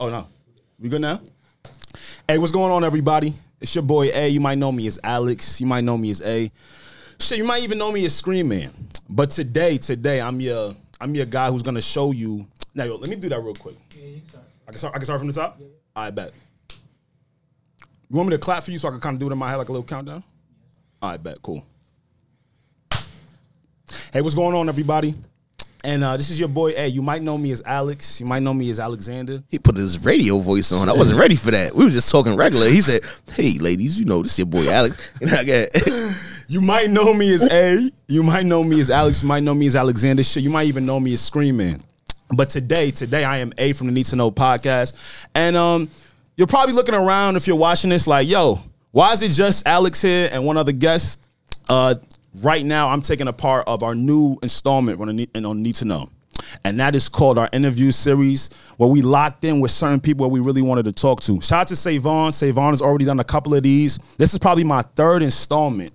Oh no, we good now? Hey, what's going on, everybody? It's your boy A. You might know me as Alex. You might know me as A. Shit, you might even know me as Scream Man. But today, today, I'm your I'm your guy who's gonna show you. Now, yo, let me do that real quick. Yeah, you can start. I can start. I can start from the top. I bet. You want me to clap for you so I can kind of do it in my head like a little countdown? I bet. Cool. Hey, what's going on, everybody? And uh, this is your boy A. You might know me as Alex. You might know me as Alexander. He put his radio voice on. I wasn't ready for that. We were just talking regular. He said, "Hey, ladies, you know this is your boy Alex." And I got You might know me as A. You might know me as Alex. You might know me as Alexander. Shit, you might even know me as Screaming. But today, today I am A from the Need to Know podcast, and um, you're probably looking around if you're watching this like, yo, why is it just Alex here and one other guest? Uh, right now, I'm taking a part of our new installment on Need, on Need to Know. And that is called our interview series, where we locked in with certain people that we really wanted to talk to. Shout out to Savon. Savon has already done a couple of these. This is probably my third installment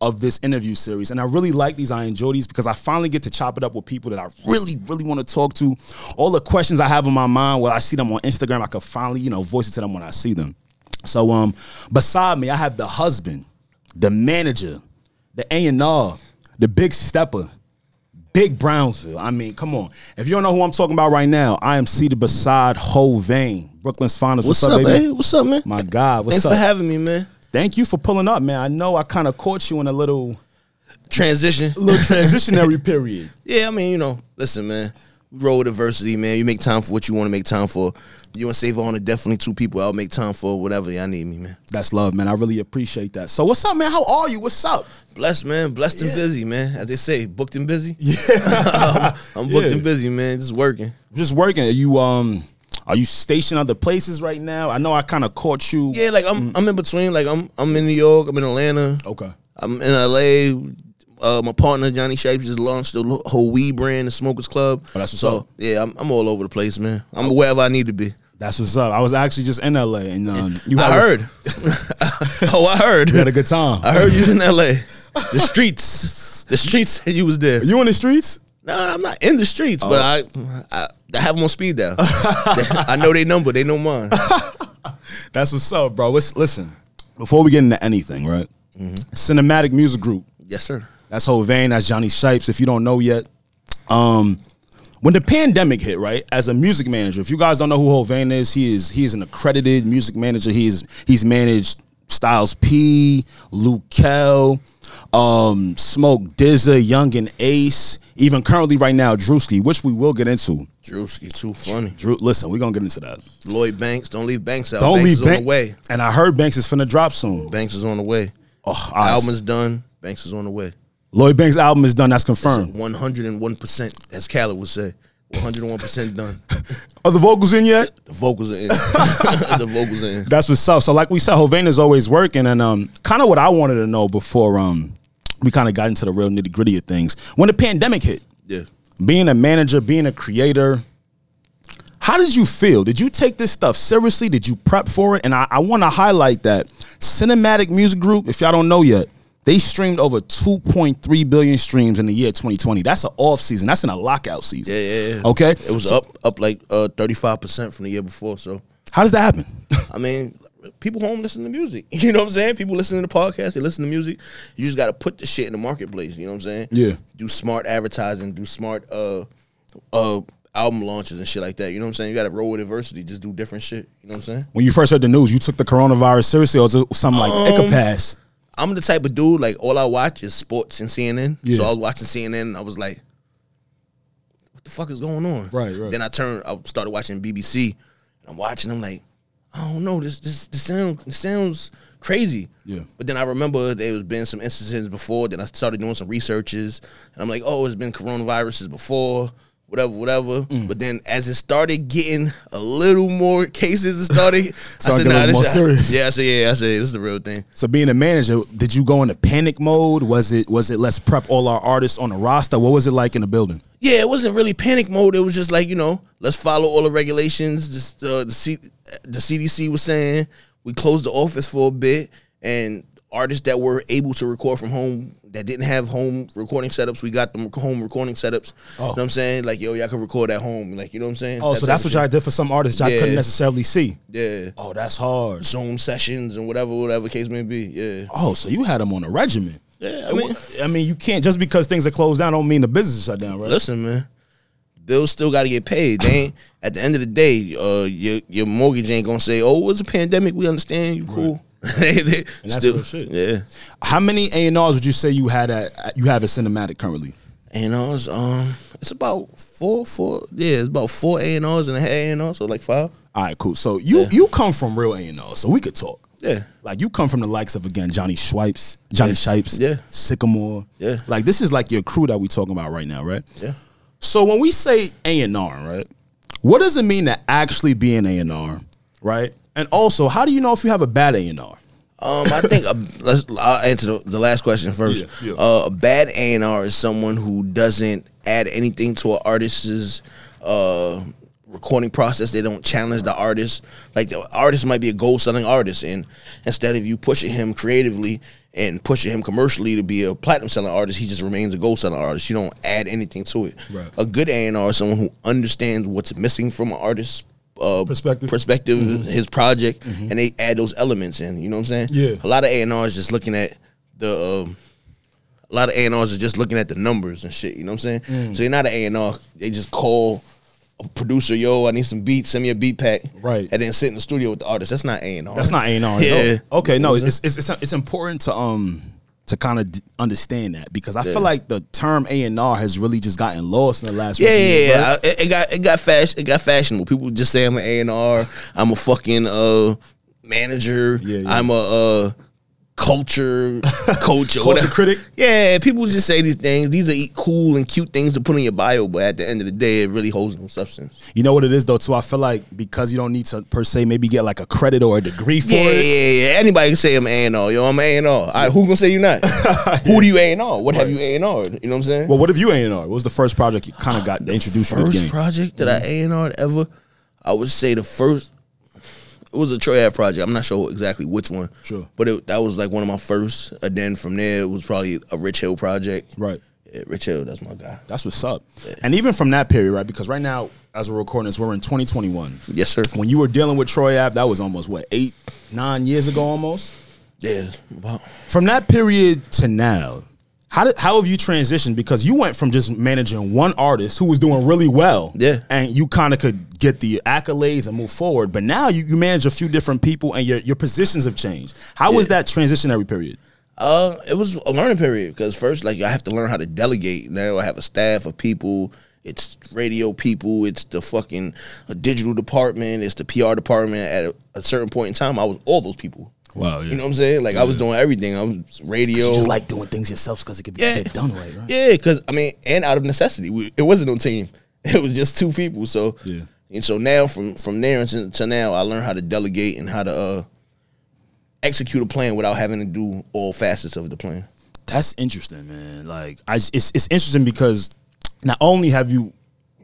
of this interview series. And I really like these. I enjoy these because I finally get to chop it up with people that I really, really want to talk to. All the questions I have in my mind, when I see them on Instagram, I can finally, you know, voice it to them when I see them. So um, beside me, I have the husband, the manager, the A&R, the big stepper, Big Brownsville. I mean, come on. If you don't know who I'm talking about right now, I am seated beside Hovain, Brooklyn's finest. What's, up, baby? man? What's up, man? My God, what's Thanks up? for having me, man. Thank you for pulling up, man. I know I kind of caught you in a little Transition. A little transitionary period. Yeah, I mean, you know, listen, man. Roll with adversity, man. You make time for what you want to make time for. You and Savon are definitely two people I'll make time for whatever y'all need me, man. That's love, man. I really appreciate that. So what's up, man? How are you? What's up? Blessed, man. Blessed and busy, man. As they say, booked and busy. Yeah. I'm, I'm booked Yeah. and busy, man. Just working. Just working. Are you um are you stationed other places right now? I know I kind of caught you. Yeah, like I'm I'm in between. Like I'm I'm in New York, I'm in Atlanta. Okay. I'm in LA. Uh, my partner Johnny Shipes just launched the whole weed brand, the Smokers Club. Oh, that's what's so up. yeah, I'm, I'm all over the place, man. I'm wherever I need to be. That's what's up. I was actually just in LA and um you I heard. oh, I heard. you had a good time. I heard you was in LA. The streets, the streets. You was there. you in the streets? No, I'm not in the streets, but Oh. I, I, I have them on speed dial. I know they number. They know mine. That's what's up, bro. Let's listen. Before we get into anything, right? Mm-hmm. Cinematic Music Group. Yes, sir. That's Hovain. That's Johnny Shipes. If you don't know yet, um, when the pandemic hit, right? As a music manager, if you guys don't know who Hovain is, he is he is an accredited music manager. He's he's managed Styles P, Luke Kell, um, Smoke DZA, Young and Ace, even currently right now Drewski, which we will get into. Drewski, too funny. Drew, listen, we're gonna get into that. Lloyd Banks, don't leave Banks out. Don't Banks leave is on Banks. the way. And I heard Banks is finna drop soon. Banks is on the way. Oh, all right. Album is done. Banks is on the way. Lloyd Banks' album is done. That's confirmed. One hundred and one percent, as Khaled would say. One hundred and one percent done. Are the vocals in yet? The vocals are in. the vocals are in. That's what's up. So, like we said, Hovain is always working, and um, kind of what I wanted to know before um, we kind of got into the real nitty gritty of things. When the pandemic hit, Yeah. being a manager, being a creator, how did you feel? Did you take this stuff seriously? Did you prep for it? And I, I want to highlight that Cinematic Music Group, if y'all don't know yet, they streamed over 2.3 billion streams in the year 2020. That's an off season. That's in a lockout season. Yeah, yeah, yeah. Okay. It was up up like uh thirty five percent from the year before. So How does that happen? I mean, people home listen to music. You know what I'm saying? People listen to the podcast, they listen to music. You just gotta put the shit in the marketplace, you know what I'm saying? Yeah. Do smart advertising, do smart uh uh album launches and shit like that. You know what I'm saying? You gotta roll with adversity, just do different shit. You know what I'm saying? when you first heard the news, you took the coronavirus seriously, or was it something like Um, Icapass? I'm the type of dude like all I watch is sports and CNN. Yeah. So I was watching CNN and I was like, what the fuck is going on? Right, right. Then I turned I started watching BBC. And I'm watching, I'm like, I don't know, this this this sound this sounds crazy. Yeah. But then I remember there was been some instances before, then I started doing some researches and I'm like, oh, it's been coronaviruses before. Whatever, whatever. Mm. But then as it started getting a little more cases, it started. I Started said, nah, this serious. Yeah, I said, yeah, I said, this is the real thing. So being a manager, did you go into panic mode? Was it was it let's prep all our artists on the roster? What was it like in the building? Yeah, it wasn't really panic mode. It was just like you know, let's follow all the regulations. Just uh, the C- the CDC was saying we closed the office for a bit, and artists that were able to record from home that didn't have home recording setups. We got them home recording setups. You know what I'm saying? Like, yo, y'all can record at home. Like, you know what I'm saying? Oh, That so that's what y'all did for some artists y'all Yeah. couldn't necessarily see. Yeah. Oh, that's hard. Zoom sessions and whatever, whatever case may be. Yeah. Oh, so you had them on a regimen. Yeah, I mean- I mean, you can't just because things are closed down don't mean the business is shut down, right? Listen, man. Bills still got to get paid. They ain't, at the end of the day, uh, your your mortgage ain't gonna say, "Oh, it's a pandemic. We understand. You cool." They- they that's still, shit. yeah. How many A and R's would you say you had at at- you have at Cinematic currently? A And R's, um, it's about four, four. Yeah, it's about four A and R's and a half A and R, so like five. All right, cool. So you Yeah. you come from real A and R, so we could talk. Yeah. Like you come from the likes of again Johnny Swipes, Johnny Yeah. Shipes, Yeah. Sickamore. Yeah. Like this is like your crew that we talking about right now, right? Yeah. So when we say A and R, right? What does it mean to actually be an A and R, right? And also, how do you know if you have a bad A and R? Um, I think uh, let's. I'll answer the, the last question first. Yeah, yeah. Uh, a bad A and R is someone who doesn't add anything to an artist's uh, recording process. They don't challenge the artist. Like the artist might be a gold selling artist, and instead of you pushing him creatively and pushing him commercially to be a platinum selling artist, he just remains a gold selling artist. You don't add anything to it. Right. A good A and R is someone who understands what's missing from an artist's uh, Perspective. perspective, his project, and they add those elements in. You know what I'm saying? Yeah. A lot of A and R's just looking at the. Um, a lot of A and R's are just looking at the numbers and shit. You know what I'm saying? So they're not an A and R. They just call a producer, "Yo, I need some beats. Send me a beat pack." Right. And then sit in the studio with the artist. That's not A and R. That's not A and R. Yeah. Okay, no, know what it's it's it's, it's important to um to kind of d- understand that because I Yeah. feel like the term A and R has really just gotten lost in the last. Yeah, few years, yeah, right? I- It, it got it got fashion. It got fashionable. People just say I'm an A and R. I'm a fucking uh manager. Yeah, yeah. I'm a uh culture coach or Culture critic? Yeah, people just say these things. These are cool and cute things to put in your bio, but at the end of the day, it really holds no substance. You know what it is though too. I feel like because you don't need to per se maybe get like a credit or a degree for Yeah, it. yeah, yeah. Yeah. Anybody can say I'm A and R. Yo, I'm A and R. All right, who gonna say you're not? Who do you A and R? What have you A and R? You know what I'm saying? Well, what if you A and R? What was the first project you kind of ah, got introduced you to the first project that I mm-hmm. A and R ever, I would say the first. It was a Troy Ave project. I'm not sure exactly which one. Sure. But it, that was like one of my first. And then from there, it was probably a Rich Hill project. Right. Yeah, Rich Hill, that's my guy. That's what's up. And even from that period, right? Because right now, as we're recording this, we're in 2021. Yes, sir. When you were dealing with Troy Ave, that was almost what eight, nine years ago, almost. Yeah. Wow. From that period to now, how did how have you transitioned? Because you went from just managing one artist who was doing really well, Yeah. and you kind of could get the accolades and move forward. But now you, you manage a few different people, and your your positions have changed. How was that transitionary period? Uh, it was a learning period because first, like, I have to learn how to delegate. Now I have a staff of people. It's radio people. It's the fucking uh, digital department. It's the PR department. At a, a certain point in time, I was all those people. Wow, yeah. You know what I'm saying? Like I was doing everything. I was radio. You just like doing things yourself because it could be Yeah. get done right, right? Yeah, because I mean, and out of necessity, we, it wasn't no team. It was just two people. So Yeah. and so now from from there until to now, I learned how to delegate and how to uh, execute a plan without having to do all facets of the plan. That's interesting, man. Like, I it's it's interesting because not only have you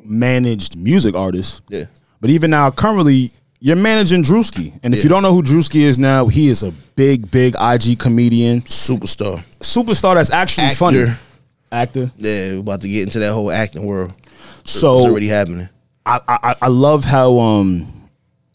managed music artists, Yeah. but even now currently you're managing Drewski. And if Yeah. you don't know who Drewski is now, he is a big, big IG comedian, Superstar. superstar that's actually Actor. funny, actor. Yeah, we're about to get into that whole acting world. So it's already happening. I, I I love how um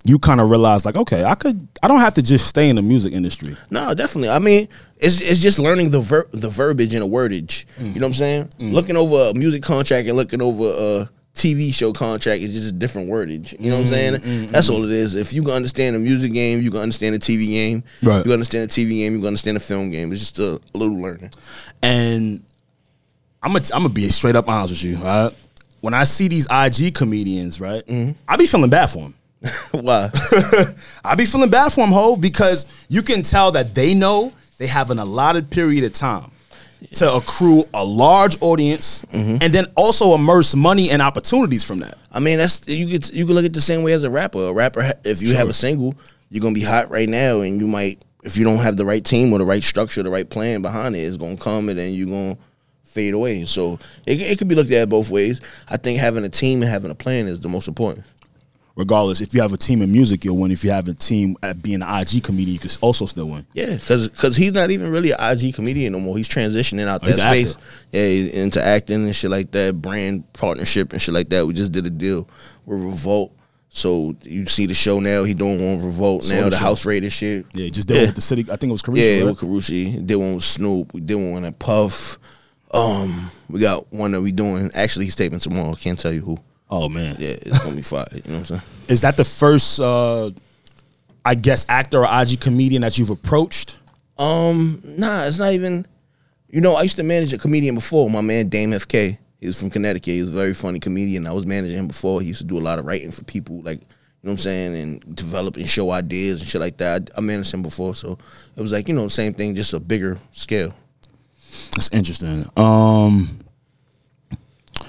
you kind of realize like okay I could I don't have to just stay in the music industry. No, definitely. I mean, it's it's just learning the ver- the verbiage and the wordage. Mm. You know what I'm saying? Mm. Looking over a music contract and looking over a TV show contract is just a different wordage. You know what I'm mm, saying? Mm, That's mm. all it is. If you can understand the music game, you can understand the TV game. Right. You can understand the TV game. You can understand the film game. It's just a, a little learning. And I'm gonna I'm gonna be straight up honest with you. Right? When I see these IG comedians, right, mm-hmm. I be feeling bad for them. Why? I be feeling bad for them, ho, because you can tell that they know they have an allotted period of time to accrue a large audience mm-hmm. and then also immerse money and opportunities from that. I mean, that's you get you can look at it the same way as a rapper. A rapper, if you have a single, you're gonna be hot right now, and you might, if you don't have the right team or the right structure, the right plan behind it, it's gonna come and then you're gonna fade away. So it, it could be looked at both ways. I think having a team and having a plan is the most important. Regardless. If you have a team in music, you'll win. If you have a team at being an IG comedian, you can also still win. Yeah, because he's not even really an IG comedian no more. He's transitioning out Oh, that space, yeah, into acting and shit like that, brand partnership and shit like that. We just did a deal with Revolt, so you see the show now. He doing one with Revolt now, the house rated shit. Yeah, just did Yeah. one with the city. I think it was Caruso. Yeah, right? with Karrueche. Did one with Snoop. We did one at Puff. Um, we got one that we doing. Actually, he's taping tomorrow. Can't tell you who. Oh man, Yeah, it's gonna be fire. You know what I'm saying? is that the first? uh I guess actor or IG comedian that you've approached. Um, nah, it's not even. You know, I used to manage a comedian before. My man Dame FK. He was from Connecticut. He was a very funny comedian. I was managing him before. He used to do a lot of writing for people, like you know what I'm saying, and develop and show ideas and shit like that. I, I managed him before, so it was like you know same thing, just a bigger scale. That's interesting. Um,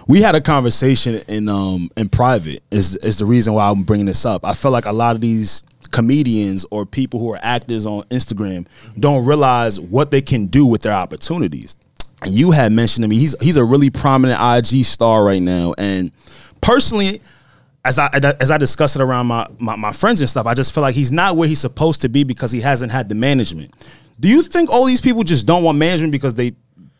we had a conversation in um in private. Is is the reason why I'm bringing this up. I feel like a lot of these comedians or people who are actors on Instagram don't realize what they can do with their opportunities. You had mentioned to me he's he's a really prominent IG star right now, and personally. As I as I discuss it around my, my my friends and stuff, I just feel like he's not where he's supposed to be because he hasn't had the management. Do you think all these people just don't want management because they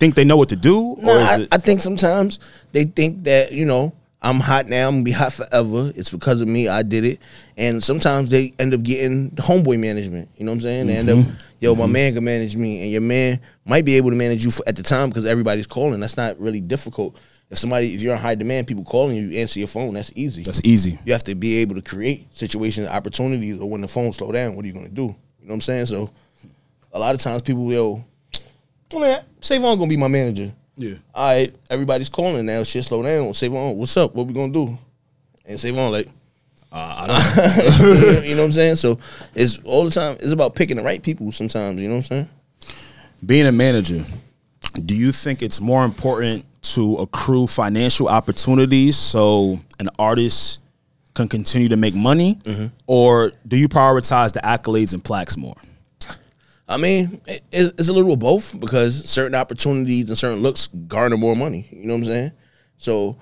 think they know what to do, No, or is I, it? I think sometimes they think that you know I'm hot now. I'm gonna be hot forever. It's because of me. I did it, and sometimes they end up getting homeboy management. You know what I'm saying? They end up, Mm-hmm. yo, my man can manage me, and your man might be able to manage you for, at the time because everybody's calling. That's not really difficult. If somebody, if you're in high demand, people calling you, you answer your phone. That's easy. That's easy. you have to be able to create situations, opportunities, or when the phone slow down, what are you gonna do? You know what I'm saying? So, a lot of times people will, man, Savon gonna be my manager. Yeah. All right, everybody's calling now. Shit, slow down. Savon, what's up? What we gonna do? And Savon like, Uh, I don't, know you know what I'm saying? So it's all the time. It's about picking the right people. Sometimes, you know what I'm saying? being a manager, do you think it's more important to accrue financial opportunities so an artist can continue to make money, Mm-hmm. or do you prioritize the accolades and plaques more? I mean, it, it's a little of both because certain opportunities and certain looks garner more money. You know what I'm saying? So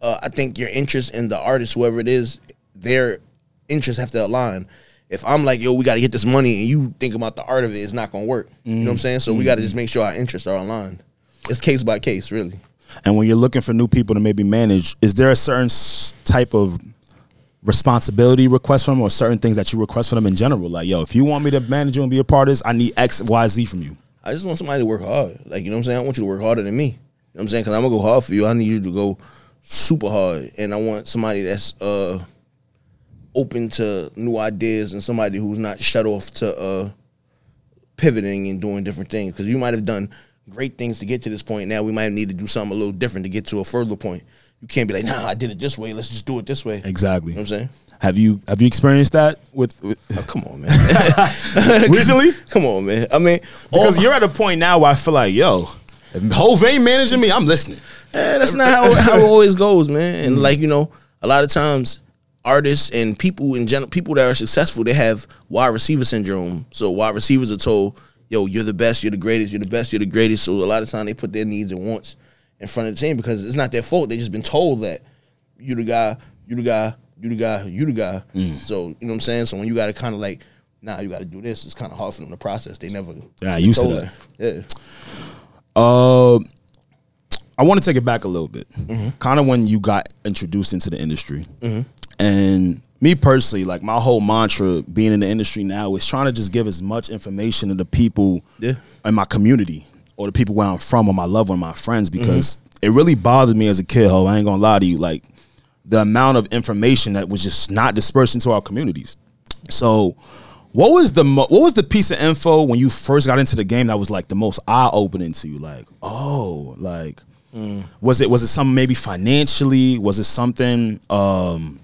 uh, I think your interest in the artist, whoever it is, their interests have to align. If I'm like, yo, we got to get this money, and you think about the art of it, it's not gonna work. You know what I'm saying? So we got to just make sure our interests are aligned. It's case by case, really. And when you're looking for new people to maybe manage, is there a certain type of responsibility requests from them or certain things that you request from them in general? Like, yo, if you want me to manage you and be a part of this, I need X, Y, Z from you. I just want somebody to work hard. Like, you know what I'm saying? I want you to work harder than me. You know what I'm saying? Because I'm going to go hard for you. I need you to go super hard. And I want somebody that's uh, open to new ideas and somebody who's not shut off to uh, pivoting and doing different things. Because you might have done great things to get to this point. Now we might need to do something a little different to get to a further point. You can't be like, nah, I did it this way. Let's just do it this way. Exactly. You know what I'm saying? Have you have you experienced that with, with Oh, come on, man. recently? come on, man. I mean, Because all- you're at a point now where I feel like, yo, if Hove ain't managing me, I'm listening. Eh, that's not how, how it always goes, man. And like you know, a lot of times artists and people in general, people that are successful, they have wide receiver syndrome. So wide receivers are told, "Yo, you're the best, you're the greatest, you're the best, you're the greatest." So a lot of time they put their needs and wants in front of the team because it's not their fault. They just been told that you the guy, you the guy, you the guy, you the guy. Mm. So you know what I'm saying. So when you got to kind of like, nah, you got to do this. It's kind of hard for them to process. They never. Not used to that. Yeah. Uh, I want to take it back a little bit. Mm-hmm. Kind of when you got introduced into the industry, mm-hmm. and me personally, like my whole mantra being in the industry now is trying to just give as much information to the people Yeah. in my community or the people where I'm from or my loved one, my friends, because it really bothered me as a kid. Ho, I ain't gonna lie to you, like the amount of information that was just not dispersed into our communities. So, what was the mo- what was the piece of info when you first got into the game that was like the most eye opening to you? Like, oh, like was it was it something maybe financially? Was it something um,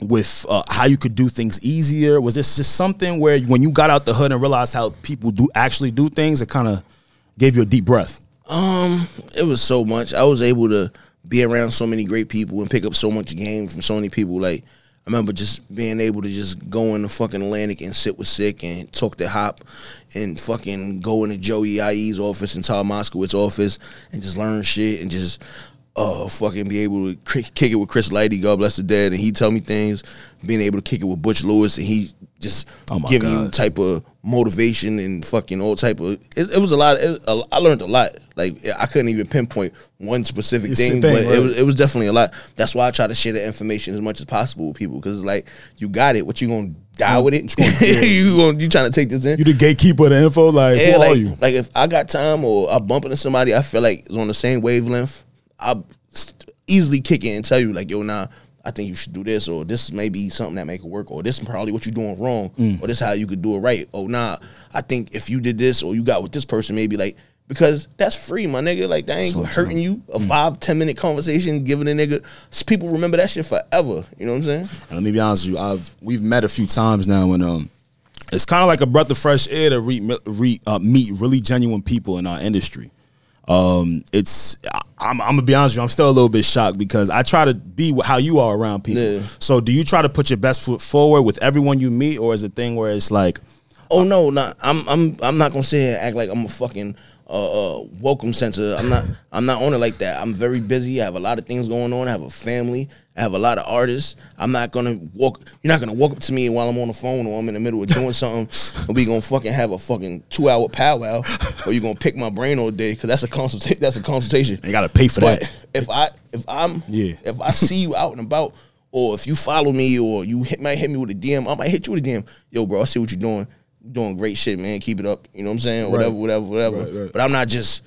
with uh, how you could do things easier? Was this just something where when you got out the hood and realized how people do actually do things, it kind of gave you a deep breath? Um, it was so much. I was able to be around so many great people and pick up so much game from so many people. Like I remember just being able to just go in the fucking Atlantic and sit with Sick and talk to Hop and fucking go into Joey IE's office and Todd Moskowitz's office and just learn shit and just uh, fucking be able to kick kick it with Chris Lighty, God bless the dead, and he tell me things. Being able to kick it with Butch Lewis, and he just Oh giving you type of motivation and fucking all type of. It, it was a lot. It, a- I learned a lot. Like I couldn't even pinpoint one specific It's thing, thing, but right. it was it was definitely a lot. That's why I try to share the information as much as possible with people because it's like you got it. What you gonna die with it? you gonna you trying to take this in? You the gatekeeper of the info. Like, Yeah, who like, are you? like if I got time or I bump into somebody I feel like is on the same wavelength, I'll easily kick it and tell you like, yo, nah, I think you should do this, or this may be something that make it work, or this is probably what you're doing wrong, Mm. or this how you could do it right. Oh, nah, I think if you did this or you got with this person, maybe like because that's free, my nigga. Like that ain't So hurting true. you. A five ten minute conversation, giving a nigga people remember that shit forever. You know what I'm saying? And let me be honest with you. I've we've met a few times now, and um, it's kind of like a breath of fresh air to re, re, uh, meet really genuine people in our industry. Um, it's I'm, I'm gonna be honest with you. I'm still a little bit shocked because I try to be how you are around people. Yeah. So, do you try to put your best foot forward with everyone you meet, or is it a thing where it's like, Oh no, not I'm I'm I'm not gonna sit here and act like I'm a fucking uh, uh, welcome center. I'm not I'm not on it like that. I'm very busy. I have a lot of things going on. I have a family. I have a lot of artists. I'm not gonna walk. You're not gonna walk up to me while I'm on the phone or I'm in the middle of doing something, and we gonna fucking have a fucking two hour powwow, or you gonna pick my brain all day because that's a consultation. That's a consultation. you got to pay for But that? if I if I'm Yeah. if I see you out and about, or if you follow me, or you hit, might hit me with a DM, I might hit you with a DM. Yo, bro, I see what you're doing. You're doing great shit, man. Keep it up. You know what I'm saying? Right. Whatever, whatever, whatever. Right, right. But I'm not just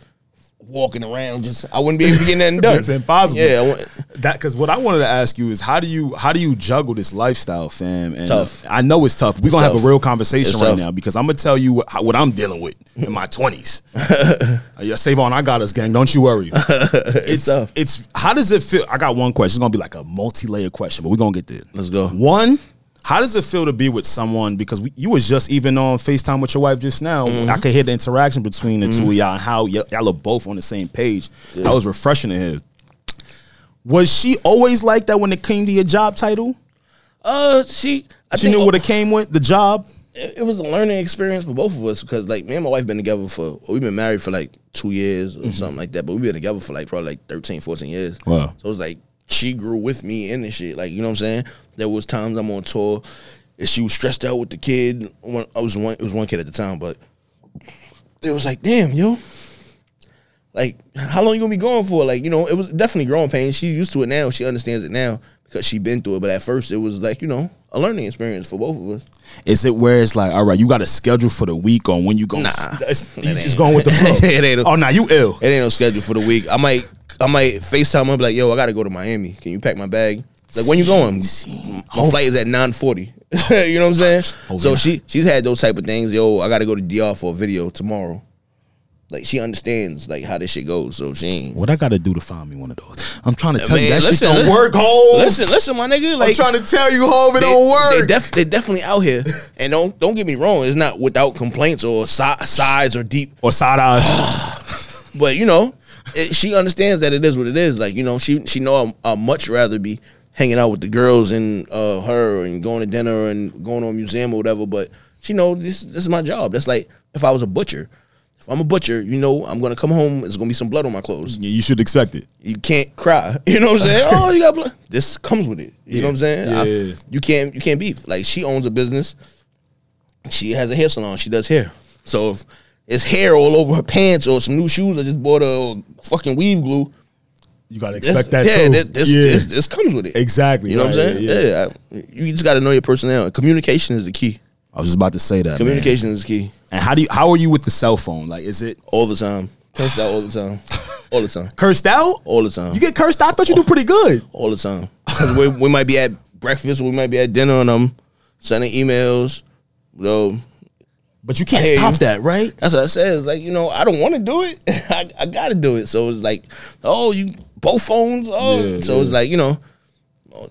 walking around. Just I wouldn't be able to get nothing done. It's impossible. Yeah, That because what I wanted to ask you is how do you how do you juggle this lifestyle, fam? And Tough. I know it's tough. We're gonna have a real conversation It's right tough. now because I'm gonna tell you what, what I'm dealing with in my twenties. Uh, yeah, save on, I got us, gang. Don't you worry. it's tough. it's how does it feel? I got one question. It's gonna be like a multi layer question, but we're gonna get there. Let's go. One. How does it feel to be with someone? Because we, you was just even on Facetime with your wife just now. Mm-hmm. I could hear the interaction between the two of y'all and how y- y'all are both on the same page. That was refreshing to hear. Was she always like that when it came to your job title? Uh, she. I She think knew what it came with, the job. it, it was a learning experience for both of us because like me and my wife been together for we've been married for like two years or something like that but we've been together for like probably like 13 14 years Wow. so it was like she grew with me in this shit like you know what i'm saying there was times i'm on tour and she was stressed out with the kid when i was one it was one kid at the time but it was like damn yo like how long you gonna be going for like you know it was definitely growing pains she's used to it now she understands it now because she been through it but at first it was like you know a learning experience for both of us Is it where it's like, all right, you got a schedule for the week on when you going? Nah. you just going with the flow. It ain't a- oh, nah, you ill. It ain't no schedule for the week. I might I might FaceTime be like, yo, I gotta go to Miami. Can you pack my bag? Like when you going? My flight is at nine forty. you know what I'm saying? Oh, so yeah. she she's had those type of things. Yo, I gotta go to DR for a video tomorrow. Like she understands like how this shit goes. So she ain't What I got to do to find me one of those? I'm trying to tell you Man, that shit listen, don't listen. work, home. Listen, listen, my nigga. Like I'm trying to tell you, home, it they, don't work. They def, they definitely out here. And don't don't get me wrong, it's not without complaints or si- size or deep or side eyes. But you know, it, she understands that it is what it is. Like you know, she she know I'd, I'd much rather be hanging out with the girls and uh, her and going to dinner and going to a museum or whatever. But she know this this is my job. That's like if I was a butcher. If I'm a butcher, you know I'm gonna come home. There's gonna be some blood on my clothes. Yeah, you should expect it. You can't cry. You know what I'm saying? oh, you got blood. This comes with it. You know what I'm saying? I- Yeah. you can't you can't beef. Like she owns a business. She has a hair salon. She does hair. So if it's hair all over her pants or some new shoes, I just bought her or fucking weave glue. You got to This- expect that yeah, too. This, this, yeah, this, this comes with it. exactly. You know what I'm saying? yeah, Yeah. yeah. I- you just got to know your personnel. Communication is the key. I was just about to say that. man. Communication is key And how do you? How are you with the cell phone? Like, is it all the time. Cursed out all the time. All the time. cursed out? All the time. You get cursed out? I thought you do pretty good. all the time. 'Cause we, we might be at breakfast, we might be at dinner, and I'm sending emails. Yo, But you can't stop you. that, right? that's what I said. It's like you know, I don't want to do it. I, I got to do it. So it's like, oh, you both phones. Oh, Yeah, so yeah. it's like you know,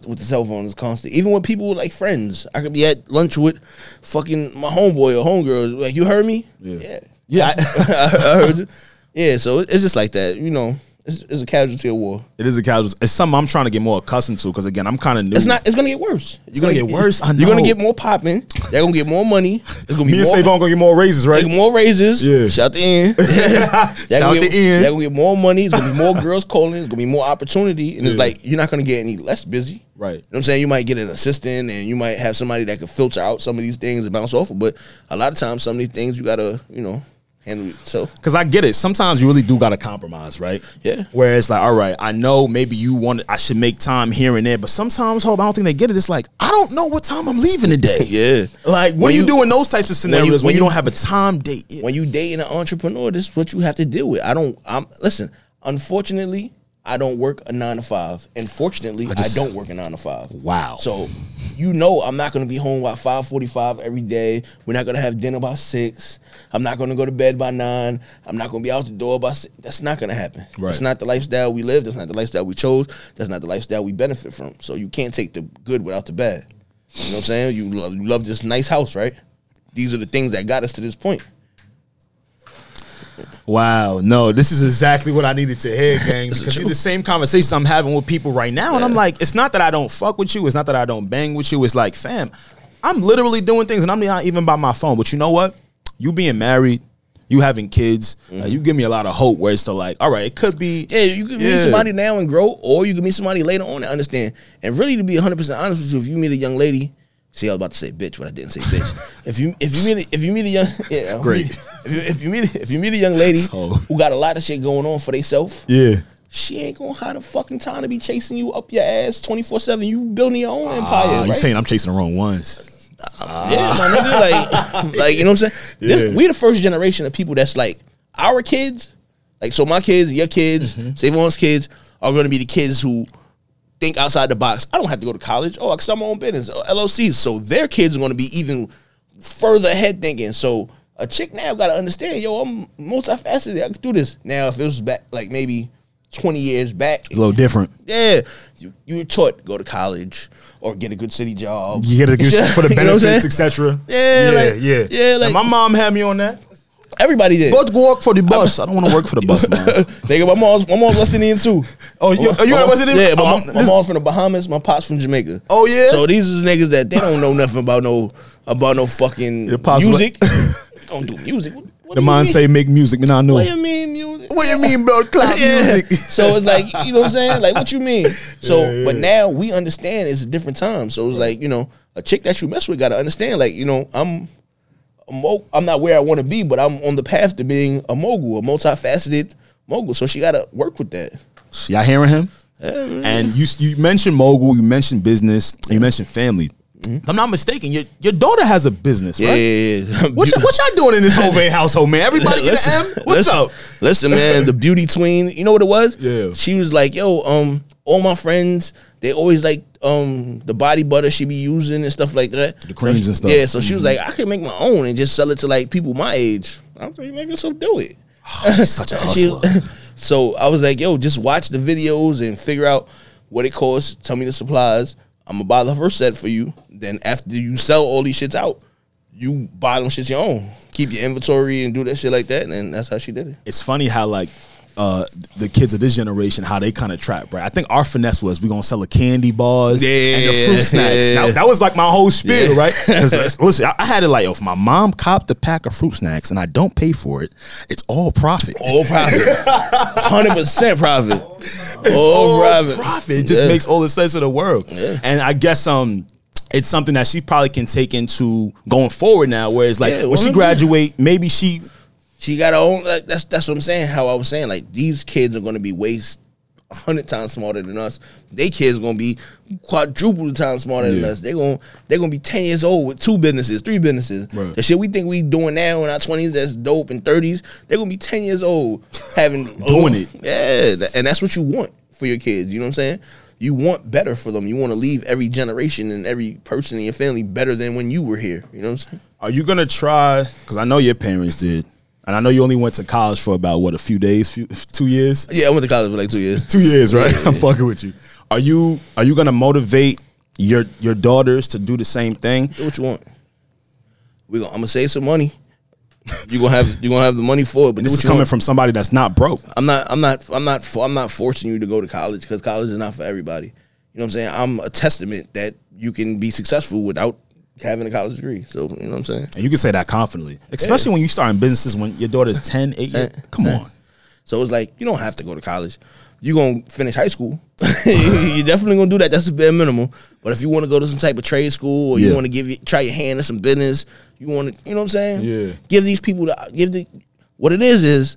with the cell phone, it's constant. Even with people like friends, I could be at lunch with fucking my homeboy or homegirl. Like, you heard me? Yeah. yeah, Yeah. I, I heard. You. Yeah, so it's just like that. You know, It's, it's a casualty of war. It is a casualty. It's something I'm trying to get more accustomed to because again, I'm kind of new. It's not. It's gonna get worse. It's You're gonna get worse? I know. You're gonna get more popping. They're gonna get more money. It's gonna be Me and more, Savon gonna get more raises, right? Get more raises. Yeah. Shout the end. Shout gonna get, the end. They're gonna get more money. It's gonna be more girls calling. It's gonna be more opportunity. And it's like you're not gonna get any less busy. Right. You know what I'm saying? You might get an assistant and you might have somebody that can filter out some of these things and bounce off of. But a lot of times some of these things you gotta, you know, handle yourself. Because I get it. Sometimes you really do got to compromise, right? Yeah. Where it's like, all right, I know maybe you want, I should make time here and there, but sometimes, hope I don't think they get it. It's like I don't know what time I'm leaving today. Yeah. Like when, are you, you- doing those types of scenarios, when you, when you- don't have a time date. Yeah. when you dating an entrepreneur, this is what you have to deal with. I don't. I'm listen. Unfortunately, I don't work a nine to five, and fortunately, I, just- don't work a nine to five. Wow. So, you know, I'm not going to be home by five forty-five every day. We're not going to have dinner by six. I'm not going to go to bed by nine. I'm not going to be out the door by six. That's not going to happen. Right. That's not the lifestyle we live. That's not the lifestyle we chose. That's not the lifestyle we benefit from. So you can't take the good without the bad. You know what I'm saying? You love, you love this nice house, right? These are the things that got us to this point. Wow, no, this is exactly what I needed to hear, gang. Because it's the same conversation I'm having with people right now, and I'm like, it's not that I don't fuck with you, it's not that I don't bang with you. It's like, fam, I'm literally doing things, and I'm not even by my phone. But you know what? You being married, you having kids, uh, you give me a lot of hope. Where it's still like, all right, it could be, Yeah, you can meet Yeah. somebody now and grow, or you can meet somebody later on and understand. And really, to be 100 percent honest with you, if you meet a young lady, see, I was about to say bitch, but I didn't say bitch. if you if you meet a, if you meet a young yeah, Great. If you, if you meet if you meet a young lady Oh. who got a lot of shit going on for themselves, yeah. she ain't gonna have the fucking time to be chasing you up your ass 24 seven. You building your own empire, Ah, right? You saying I'm chasing the wrong ones? Yeah, my nigga, like, like you know what I'm saying. This, Yeah. We the first generation of people that's like our kids, like so. My kids, your kids, Mm-hmm. Savon's kids are going to be the kids who think outside the box. I don't have to go to college. Oh, I can start my own business, uh, LLCs. So their kids are going to be even further ahead thinking. So a chick now got to understand, yo, I'm multifaceted. I can do this. Now, if it was back like maybe 20 years back, A little different. yeah, you, you were taught go to college or get a good city job. You get a good for the benefits, etc. Yeah, yeah, like- yeah. yeah, like- my mom had me on that. Everybody did. Go to work for the bus. I don't want to work for the bus, man. Nigga, my mom's my mom's West Indian too. Oh, you- My- oh, you mom- West Indian? Yeah, my, Oh, mom, my- mom's from the Bahamas. My pops from Jamaica. Oh, yeah? So these is niggas that they don't know nothing about no about no fucking music. don't do music. What, The do man say make music, man. I know. What you mean? What you mean, bro? Clap Yeah. music. so it's like you know what I'm saying. Like what you mean? So, Yeah, yeah. but now we understand it's a different time. So it's like you know a chick that you mess with got to understand. Like you know I'm. a mo- I'm not where I want to be, but I'm on the path to being a mogul, a multifaceted mogul. So she got to work with that. Y'all hearing him? And you you mentioned mogul, you mentioned business, you mentioned family. If I'm not mistaken, your your daughter has a business, Yeah, right? yeah, yeah. What, y- what y'all doing in this Hove household, man? Everybody get an M? What's listen, up? Listen, man, the beauty tween. You know what it was? Yeah. She was like, "Yo, um, all my friends, they always like um the body butter she be using and stuff like that. The creams and stuff. Yeah. So she was like, I could make my own and just sell it to like people my age. I'm like, nigga, so do it. She's such a She- hustler. so I was like, yo, just watch the videos and figure out what it costs. Tell me the supplies. I'm gonna buy the first set for you. Then after you sell all these shits out, you buy them shits your own. Keep your inventory and do that shit like that. And that's how she did it. It's funny how like uh the kids of this generation how they kind of trap, right? I think our finesse was we gonna sell the candy bars and the Yeah, fruit snacks. yeah. That, that was like my whole spiel, Yeah. right? uh, Listen, I, I had it like, if my mom copped a pack of fruit snacks and I don't pay for it, it's all profit. All profit. Hundred percent profit. It's all profit. profit. It just Yeah. makes all the sense of the world. Yeah. And I guess um it's something that she probably can take into going forward now, where it's like Yeah, when she 100%. graduate, maybe she She got her own. Like, that's that's what I'm saying. How I was saying, like these kids are going to be waste hundred times smarter than us. They kids to be quadruple the time smarter than us. They're going they're going to be ten years old with two businesses, three businesses. Right. The shit we think we doing now in our twenties that's dope and thirties. They're going to be ten years old having Doing it. Yeah, and that's what you want for your kids. You know what I'm saying? You want better for them. You want to leave every generation and every person in your family better than when you were here. You know what I'm saying? Are you gonna try? Because I know your parents did, and I know you only went to college for about what a few days, few, two years, Yeah, I went to college for like two years. two years, right? I'm fucking with you. Are you are you gonna motivate your your daughters to do the same thing? Do what you want. We gonna, I'm gonna save some money. You gonna have you gonna have the money for it. But this is coming want. from somebody that's not broke. I'm not. I'm not. I'm not. For, I'm not forcing you to go to college because college is not for everybody. You know what I'm saying? I'm a testament that you can be successful without having a college degree. So you know what I'm saying? And you can say that confidently, especially when you start in businesses when your daughter's 10, 8 years. Come Ten. on. So it's like you don't have to go to college. You're gonna finish high school. You're definitely gonna do that. That's the bare minimum. But if you want to go to some type of trade school or you want to give you, try your hand at some business, you want to, you know what I'm saying? Yeah. Give these people the give the what it is is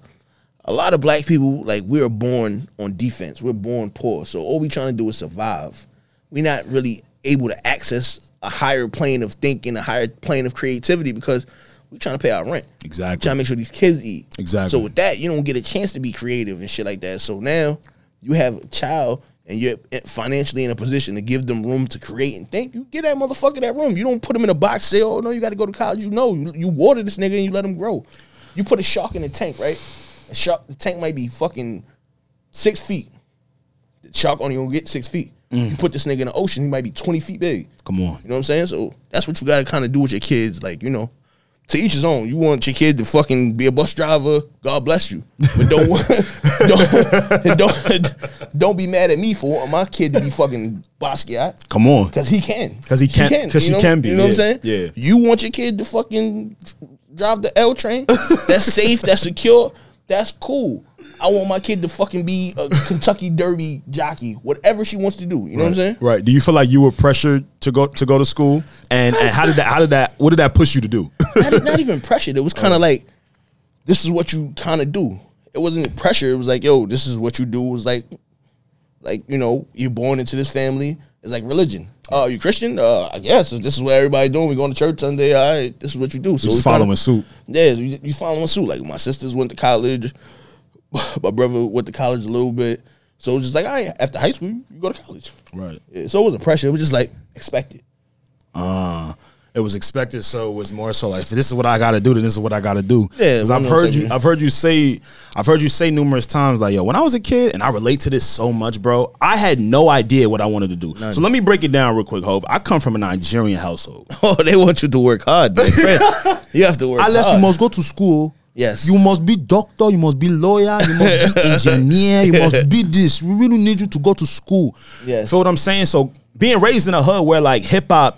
a lot of black people like we are born on defense. We're born poor. So all we trying to do is survive. We're not really able to access a higher plane of thinking, a higher plane of creativity because we're trying to pay our rent. Exactly. Trying to make sure these kids eat. Exactly. So with that, you don't get a chance to be creative and shit like that. So now you have a child and you're financially in a position to give them room to create and think. You get that motherfucker that room. You don't put him in a box. Say, oh no, you got to go to college. You know, you, you water this nigga and you let him grow. You put a shark in a tank, right? A shark, the tank might be fucking six feet. The shark only gonna get six feet. Mm. You put this nigga in the ocean, he might be twenty feet big. Come on. You know what I'm saying? So that's what you got to kind of do with your kids. Like, you know, to each his own. You want your kid to fucking be a bus driver, God bless you. But don't don't, don't don't be mad at me for wanting my kid to be fucking Basquiat. Come on. Cause he can. Cause he can- 'cause you she can be, You know what I'm saying? yeah. You want your kid to fucking drive the L train? That's safe, that's secure, that's cool. I want my kid to fucking be a Kentucky Derby jockey, whatever she wants to do. You know what I'm saying? Right. Do you feel like you were pressured to go to go to school? And, and how did that how did that what did that push you to do? not, not even pressured. It was kind of like, this is what you kind of do. It wasn't pressure. It was like, yo, this is what you do. It was like, like you know, you're born into this family. It's like religion. Oh, you Christian? Uh, I guess this is what everybody doing. We going to church Sunday. All right, this is what you do. So Just we kinda- following suit. Yeah, you, you following suit. Like my sisters went to college. My brother went to college a little bit. So it was just like, all right, after high school, you go to college. Right. Yeah, so it wasn't pressure. It was just like expected. Uh it was expected, so it was more so like if this is what I gotta do, then this is what I gotta do. Yeah, 'Cause one I've heard you. I've heard you say I've heard you say numerous times, like, yo, when I was a kid, and I relate to this so much, bro, I had no idea what I wanted to do. So let me break it down real quick, Hove. I come from a Nigerian household. Oh, they want you to work hard. you have to work Unless hard. you must go to school. Yes. You must be doctor, you must be lawyer, you must be engineer, you must be this. We really need you to go to school. Yes. Feel what I'm saying? So being raised in a hood where like hip hop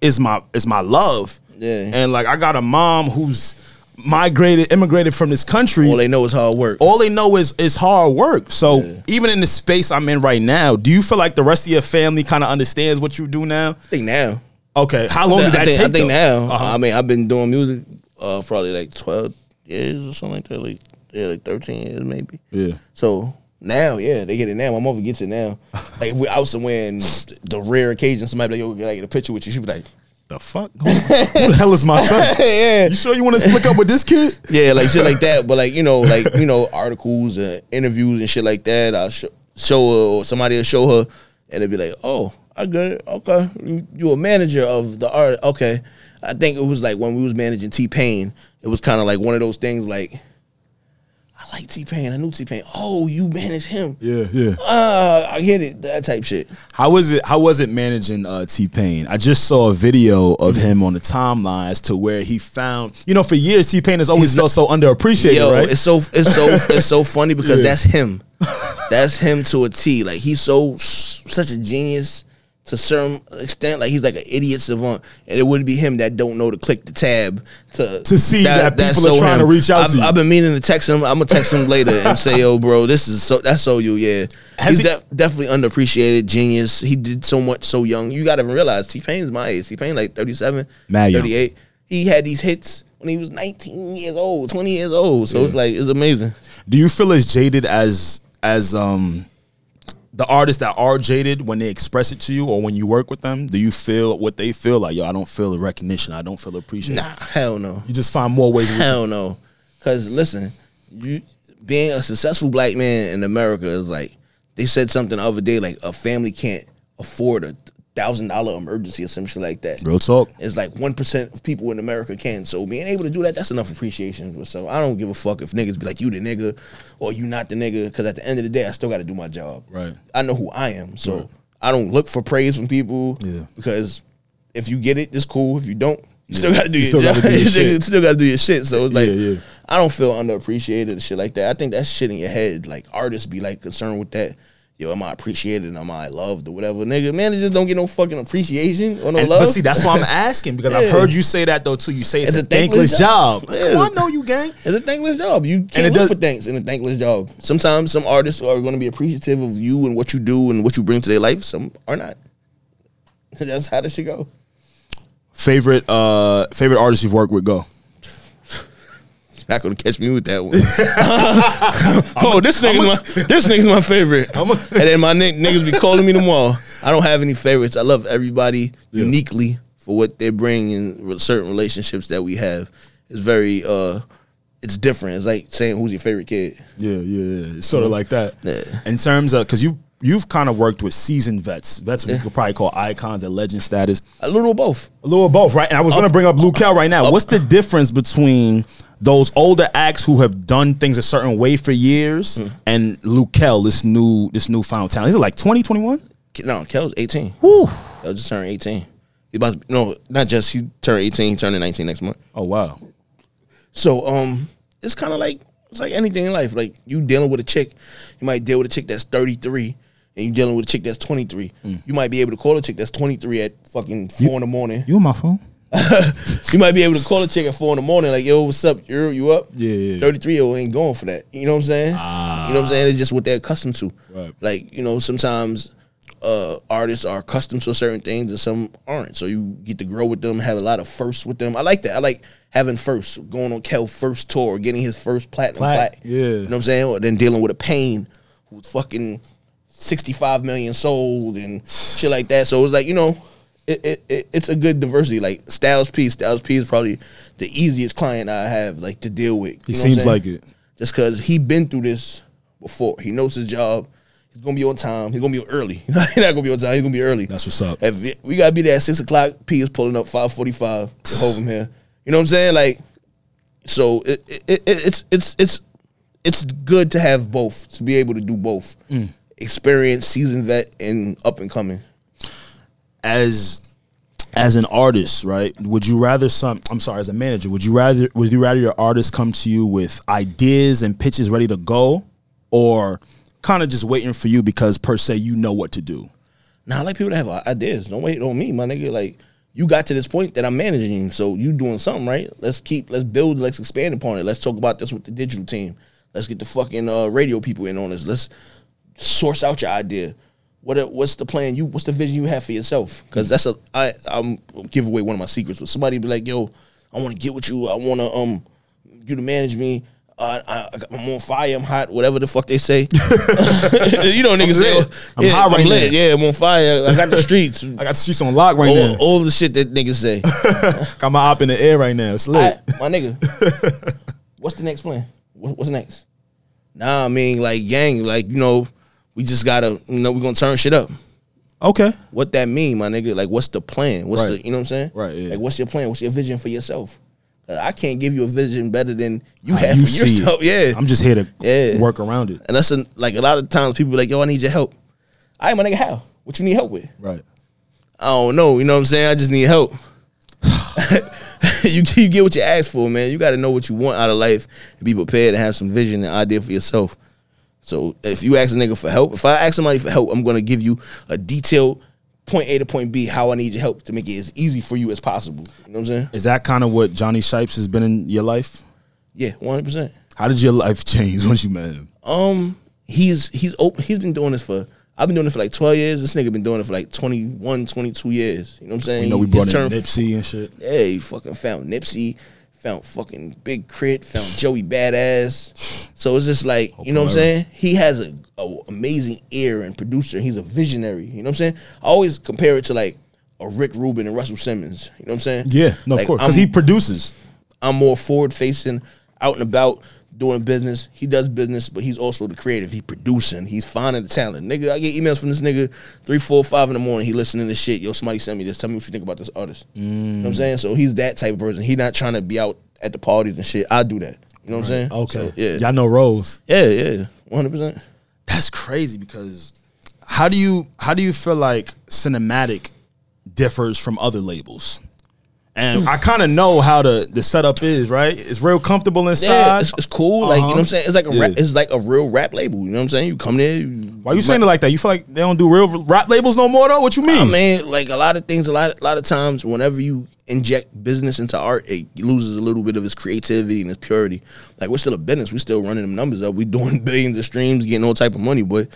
is my is my love. Yeah. And like I got a mom who's migrated, immigrated from this country. All they know is hard work. All they know is is hard work. So even in the space I'm in right now, do you feel like the rest of your family kind of understands what you do now? I think now. Okay. How long did that I think, take? I think though? now. Uh-huh. I mean, I've been doing music uh, probably like twelve years or something like that. Like yeah, like thirteen years maybe. Yeah. So now, yeah, they get it now. My mother gets it now. like if we're out somewhere and the rare occasion somebody be like, yo, can I get a picture with you? She be like, The fuck? Who the hell is my son? yeah. You sure you want to flick up with this kid? Yeah, like shit like that. But like you know, like you know, articles and interviews and shit like that. I'll sh- show her or somebody will show her, and they'll be like, "Oh, I got it. Okay, you, you a manager of the art? Okay." I think it was like when we was managing T Pain. It was kind of like one of those things. Like, I like T Pain. I knew T Pain. Oh, you manage him? Yeah, yeah. Ah, I get it. That type shit. How was it? How was it managing uh, T Pain? I just saw a video of him on the timeline as to where he found. You know, for years T Pain has always He's felt so underappreciated, Yo, right? it's so it's so it's so funny because Yeah. that's him. That's him to a T. Like he's so such a genius to some extent. Like he's like an idiot savant, and it wouldn't be him that don't know to click the tab to To see that that's people are trying to reach out I've, to you. I've been meaning to text him. I'm gonna text him later and say, "Yo, bro, this is so that's so you." Yeah, Has he's he- def- definitely underappreciated. Genius. He did so much so young. You got to realize T Pain's my age. T Pain like 37, Mad young. He had these hits when he was 19 years old, 20 years old. So it's like it's amazing. Do you feel as jaded as as um the artists that are jaded when they express it to you or when you work with them? Do you feel what they feel like? Yo, I don't feel the recognition. I don't feel appreciated. Nah, hell no. You just find more ways. Hell no. Cause listen, you being a successful black man in America is like they said something the other day, like a family can't afford a thousand dollar emergency or some shit like that. Real talk. It's like one percent of people in America can. So being able to do that, that's enough appreciation. So I don't give a fuck if niggas be like you the nigga or you not the nigga. Cause at the end of the day, I still got to do my job. Right. I know who I am. So I don't look for praise from people. Yeah. Because if you get it, it's cool. If you don't, You still got to do You your job. do your You still- got to do your shit. So it's like, Yeah, yeah. I don't feel underappreciated and shit like that. I think that's shit in your head. Like artists be like concerned with that. Yo, am I appreciated? Am I loved or whatever? Nigga, man, they just don't get no fucking appreciation or no And- love. but see, that's why I'm asking because I've heard you say that though too. You say it's, It's a thankless thankless job. job. Yeah. I know you, gang. It's a thankless job. You can't it look does- for thanks in a thankless job. Sometimes some artists are going to be appreciative of you and what you do and what you bring to their life. Some are not. That's how this should go. Favorite uh favorite artist you've worked with? Go. Not gonna catch me with that one. oh, this nigga's my this nigga's my favorite. and then my nick, niggas be calling me tomorrow. I don't have any favorites. I love everybody Yeah. uniquely for what they bring in certain relationships that we have. It's very uh, it's different. It's like saying who's your favorite kid. Yeah, yeah, yeah. It's sort of like that. Yeah. In terms of because you you've kind of worked with seasoned vets. that's Vets we could probably call icons at legend status. A little of both. A little of both, right? And I was going to bring up Luke Cal right now. What's the difference between those older acts who have done things a certain way for years and Luke Kel, this new this new final talent? Is it like 20, 21? No, Kel's 18. Woo. Kel just turned 18. He about to, be, no, not just he turned 18. He turning 19 next month. Oh wow. So um, it's kind of like it's like anything in life. Like you dealing with a chick, you might deal with a chick that's 33, and you dealing with a chick that's 23. You might be able to call a chick that's 23 at fucking four in the morning. You on my phone? you might be able to call a chick at four in the morning, like, yo, what's up? You you up? Yeah, yeah. 33 year old ain't going for that. You know what I'm saying? Ah. You know what I'm saying? It's just what they're accustomed to. Right. Like, you know, sometimes uh, artists are accustomed to certain things and some aren't. So you get to grow with them, have a lot of firsts with them. I like that. I like having firsts, going on Kel first tour, getting his first platinum Plat- plaque. yeah. You know what I'm saying? Or then dealing with a pain who's fucking 65 million sold and shit like that. So it was like, you know, it, it, it it's a good diversity. Like Styles P, Styles P is probably the easiest client I have like to deal with. He know seems like it. Just because he been through this before. He knows his job. He's gonna be on time. He's gonna be early. He's not gonna be on time. He's gonna be early. That's what's up. If we- gotta be there at six o'clock. P is pulling up five forty five to hold him here. You know what I'm saying? Like, so it, it, it it's it's it's it's good to have both to be able to do both. Mm. Experience, seasoned vet, and up and coming. As as an artist, right? Would you rather some? I'm sorry, as a manager, would you rather would you rather your artist come to you with ideas and pitches ready to go, or kind of just waiting for you because per se you know what to do? Now I like people to have ideas. Don't wait on me, my nigga. Like you got to this point that I'm managing you, so you doing something right. Let's keep, let's build, let's expand upon it. Let's talk about this with the digital team. Let's get the fucking uh, radio people in on this. Let's source out your idea. What what's the plan? You what's the vision you have for yourself? Because that's a I I'm give away one of my secrets. But somebody be like, yo, I want to get with you. I want to um you to manage me. Uh, I, I'm on fire. I'm hot. Whatever the fuck they say. you know, niggas say. I'm hot right lit. now. Yeah, I'm on fire. I got the streets. I got the streets on lock right all, now. all the shit that niggas say. Got my op in the air right now. It's lit. I- my nigga, what's the next plan? What, what's next? Nah, I mean, like, gang, like, you know, we just gotta, you know, we're gonna turn shit up. okay. What that mean, my nigga? Like, what's the plan? What's Right. the, you know what I'm saying? Right, yeah. Like, what's your plan? What's your vision for yourself? I can't give you a vision better than you How have you for see it. yourself. Yeah. I'm just here to Yeah. work around it. and that's a, like a lot of times people be like, yo, I need your help. All right, my nigga, how? What you need help with? Right. I don't know. You know what I'm saying? I just need help. you, you get what you ask for, man. You got to know what you want out of life and be prepared to have some vision and idea for yourself. So if you ask a nigga for help, if I ask somebody for help, I'm gonna give you a detailed point A to point B how I need your help to make it as easy for you as possible. You know what I'm saying? Is that kind of what Johnny Shipes has been in your life? Yeah, 100. percent How did your life change once you met him? Um, he's he's open. He's been doing this for. I've been doing it for like 12 years. This nigga been doing it for like 21, 22 years. You know what I'm saying? You know we brought in Nipsey and shit. Yeah, he fucking found Nipsey, found fucking Big K.R.I.T., found Joey Badass. So it's just like, you know what I'm saying? He has a, a amazing ear and producer. He's a visionary. You know what I'm saying? I always compare it to like a Rick Rubin and Russell Simmons. You know what I'm saying? Yeah, no, Like, of course, because he produces. I'm more forward facing, out and about, doing business. He does business, but he's also the creative. He producing. He's finding the talent. Nigga, I get emails from this nigga three, four, five in the morning. He listening to shit. Yo, somebody sent me this. Tell me what you think about this artist. You know what I'm mm. saying? So he's that type of person. He not trying to be out at the parties and shit. I do that. You know what I'm saying? Okay. So, yeah. Y'all know Rose. Yeah, yeah. 100%. That's crazy because how do you how do you feel like cinematic differs from other labels? And I kind of know how the the setup is, right? It's real comfortable inside. Yeah, it's, it's cool. Like you know what Uh-huh. I'm saying. It's like a Yeah. rap, it's like a real rap label. You know what I'm saying. You come there. You, Why you saying it like that? You feel like they don't do real rap labels no more though? What you mean? I mean, like a lot of things, a lot, a lot of times, whenever you inject business into art, it loses a little bit of its creativity and its purity. Like we're still a business, We're still running them numbers up. We doing billions of streams, getting all type of money, but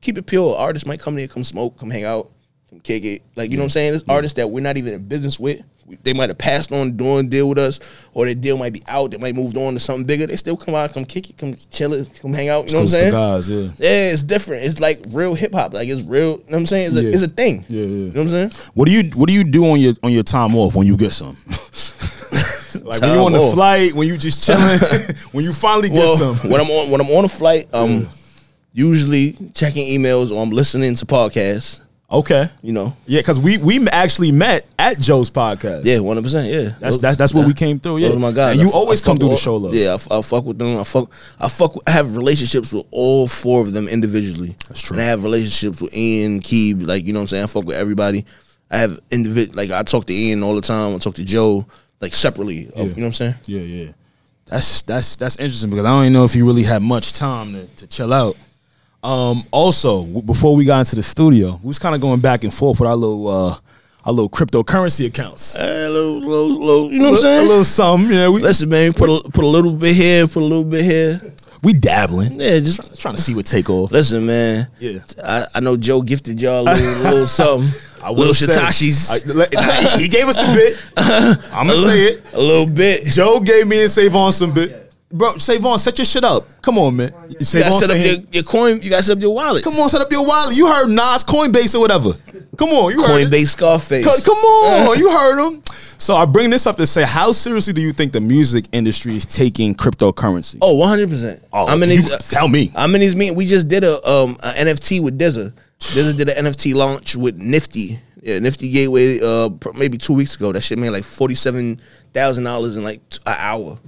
keep it pure. Artists might come there, come smoke, come hang out, come kick it. Like you know what I'm saying? There's artists that we're not even in business with. They might have passed on doing deal with us, or their deal might be out. They might moved on to something bigger. They still come out, come kick it, come chill it, come hang out. You know what I'm saying? Guys, yeah. Yeah, it's different. It's like real hip hop. Like it's real. You know what I'm saying? It's a, it's a thing. Yeah, yeah. You know what I'm saying? What do you What do you do on your on your time off when you get some? like when you Time on the flight, when you just chilling, when you finally get Well, some. when I'm on when I'm on a flight, um, usually checking emails or I'm listening to podcasts. Okay, You know, yeah, because we we actually met at Joe's podcast. yeah, one hundred percent. Yeah, that's that's that's where we came through. Yeah, my guys. And you always I come through the show, all- though. Yeah, I, fuck with them. I fuck. I fuck. I have relationships with all four of them individually. That's true. And I have relationships with Ian, Keeb. Like you know what I'm saying. I fuck with everybody. I have individ. Like I talk to Ian all the time. I talk to Joe like separately. Of, You know what I'm saying? Yeah, yeah. That's that's that's interesting because I don't even know if you really had much time to, to chill out. Um, also, w- before we got into the studio, we was kind of going back and forth with our little uh, our little cryptocurrency accounts. A little, little, little, you know what I'm saying? A little something, yeah. We Listen, man, put a, put a little bit here, put a little bit here. we dabbling, Yeah, just trying to see what take off. listen, man. Yeah. I, I know Joe gifted y'all a little, little something. I will little say- Satoshis. I- he gave us the bit. I'm gonna say it. A little bit. Joe gave me and Savon some bit. Bro, Savon, set your shit up. Come on, man. You gotta Savon set up your, your coin. You gotta set up your wallet. Come on, set up your wallet. You heard Nas Coinbase or whatever. Come on, you heard it. Coinbase Scarface. Co- Come on, you heard him. So I bring this up to say, how seriously do you think the music industry is taking cryptocurrency? Oh, 100 percent. Oh, I'm in you these. tell me. I'm in these meetings. We just did a um a NFT with DZA. DZA did an NFT launch with Nifty. Yeah, Nifty Gateway. Uh, maybe two weeks ago. That shit made like forty seven thousand dollars in like an hour.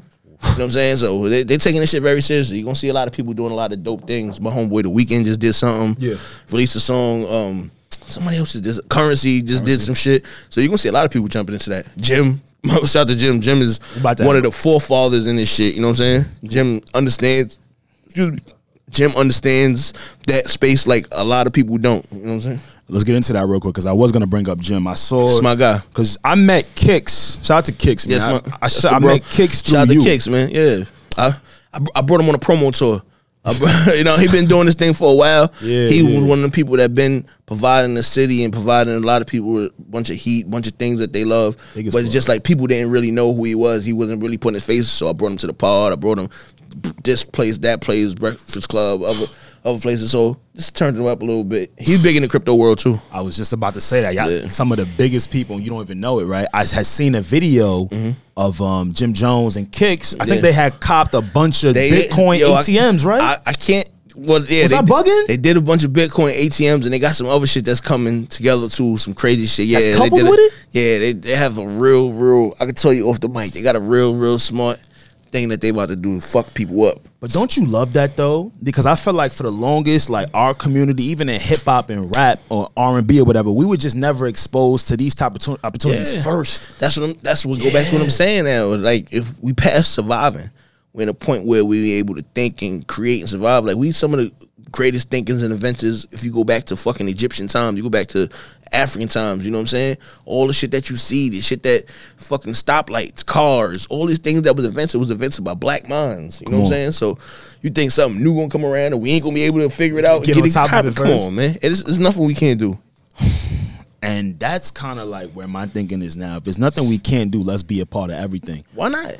You know what I'm saying? So they, they're taking this shit very seriously. You're gonna see a lot of people doing a lot of dope things. My homeboy The Weeknd just did something. Yeah. Released a song. Um, somebody else just did Currency just did some shit. So you're gonna see a lot of people jumping into that. Jim. Shout out to Jim. Jim is one have- of the forefathers in this shit. You know what I'm saying? Jim understands. Jim understands that space like a lot of people don't. You know what I'm saying? Let's get into that real quick because I was gonna bring up Jim. I saw That's my guy. because I met Kicks. Shout out to Kicks, man. Yes, I. I, saw- the I met Kicks through Shout out to. Kicks, man. Yeah, I, I I brought him on a promo tour. You know, he been doing this thing for a while. Yeah, he yeah. was one of the people that been providing the city and providing a lot of people with a bunch of heat, bunch of things that they love. But it's just like people didn't really know who he was. He wasn't really putting his face. So I brought him to the pod. I brought him this place, that place, Breakfast Club, other other places. So just turned him up a little bit. He's big in the crypto world too. I was just about to say that. Y'all, Yeah. Some of the biggest people, you don't even know it, right? I had seen a video of um, Jim Jones and Kicks. I think Mm-hmm. Yeah. they had copped a bunch of They- Bitcoin yo, I- ATMs, right? I, I can't. Well, yeah, Was they, I bugging? They did a bunch of Bitcoin ATMs, and they got some other shit that's coming together too. Some crazy shit. Yeah, That's they coupled did with it? Yeah, they they have a real, real. I can tell you off the mic, they got a real, real smart thing that they about to do. to Fuck people up. But don't you love that though? Because I feel like for the longest, like our community, even in hip hop and rap or R and B or whatever, we were just never exposed to these type of tu- opportunities Yeah. first. That's what I'm, that's what go back to what I'm saying now. Like if we pass surviving, we're in a point where we are able to think and create and survive. Like we some of the greatest thinkers and inventors. If you go back to fucking Egyptian times, you go back to African times. You know what I'm saying? All the shit that you see, the shit that fucking stoplights, cars, all these things that was invented was invented by black minds. You know what I'm on. saying? So you think something new gonna come around and we ain't gonna be able to figure it out and Get get, on it top of copy- it Come first. on, man. It's, it's nothing we can't do. And that's kind of like where my thinking is now. If it's nothing we can't do, let's be a part of everything. Why not? You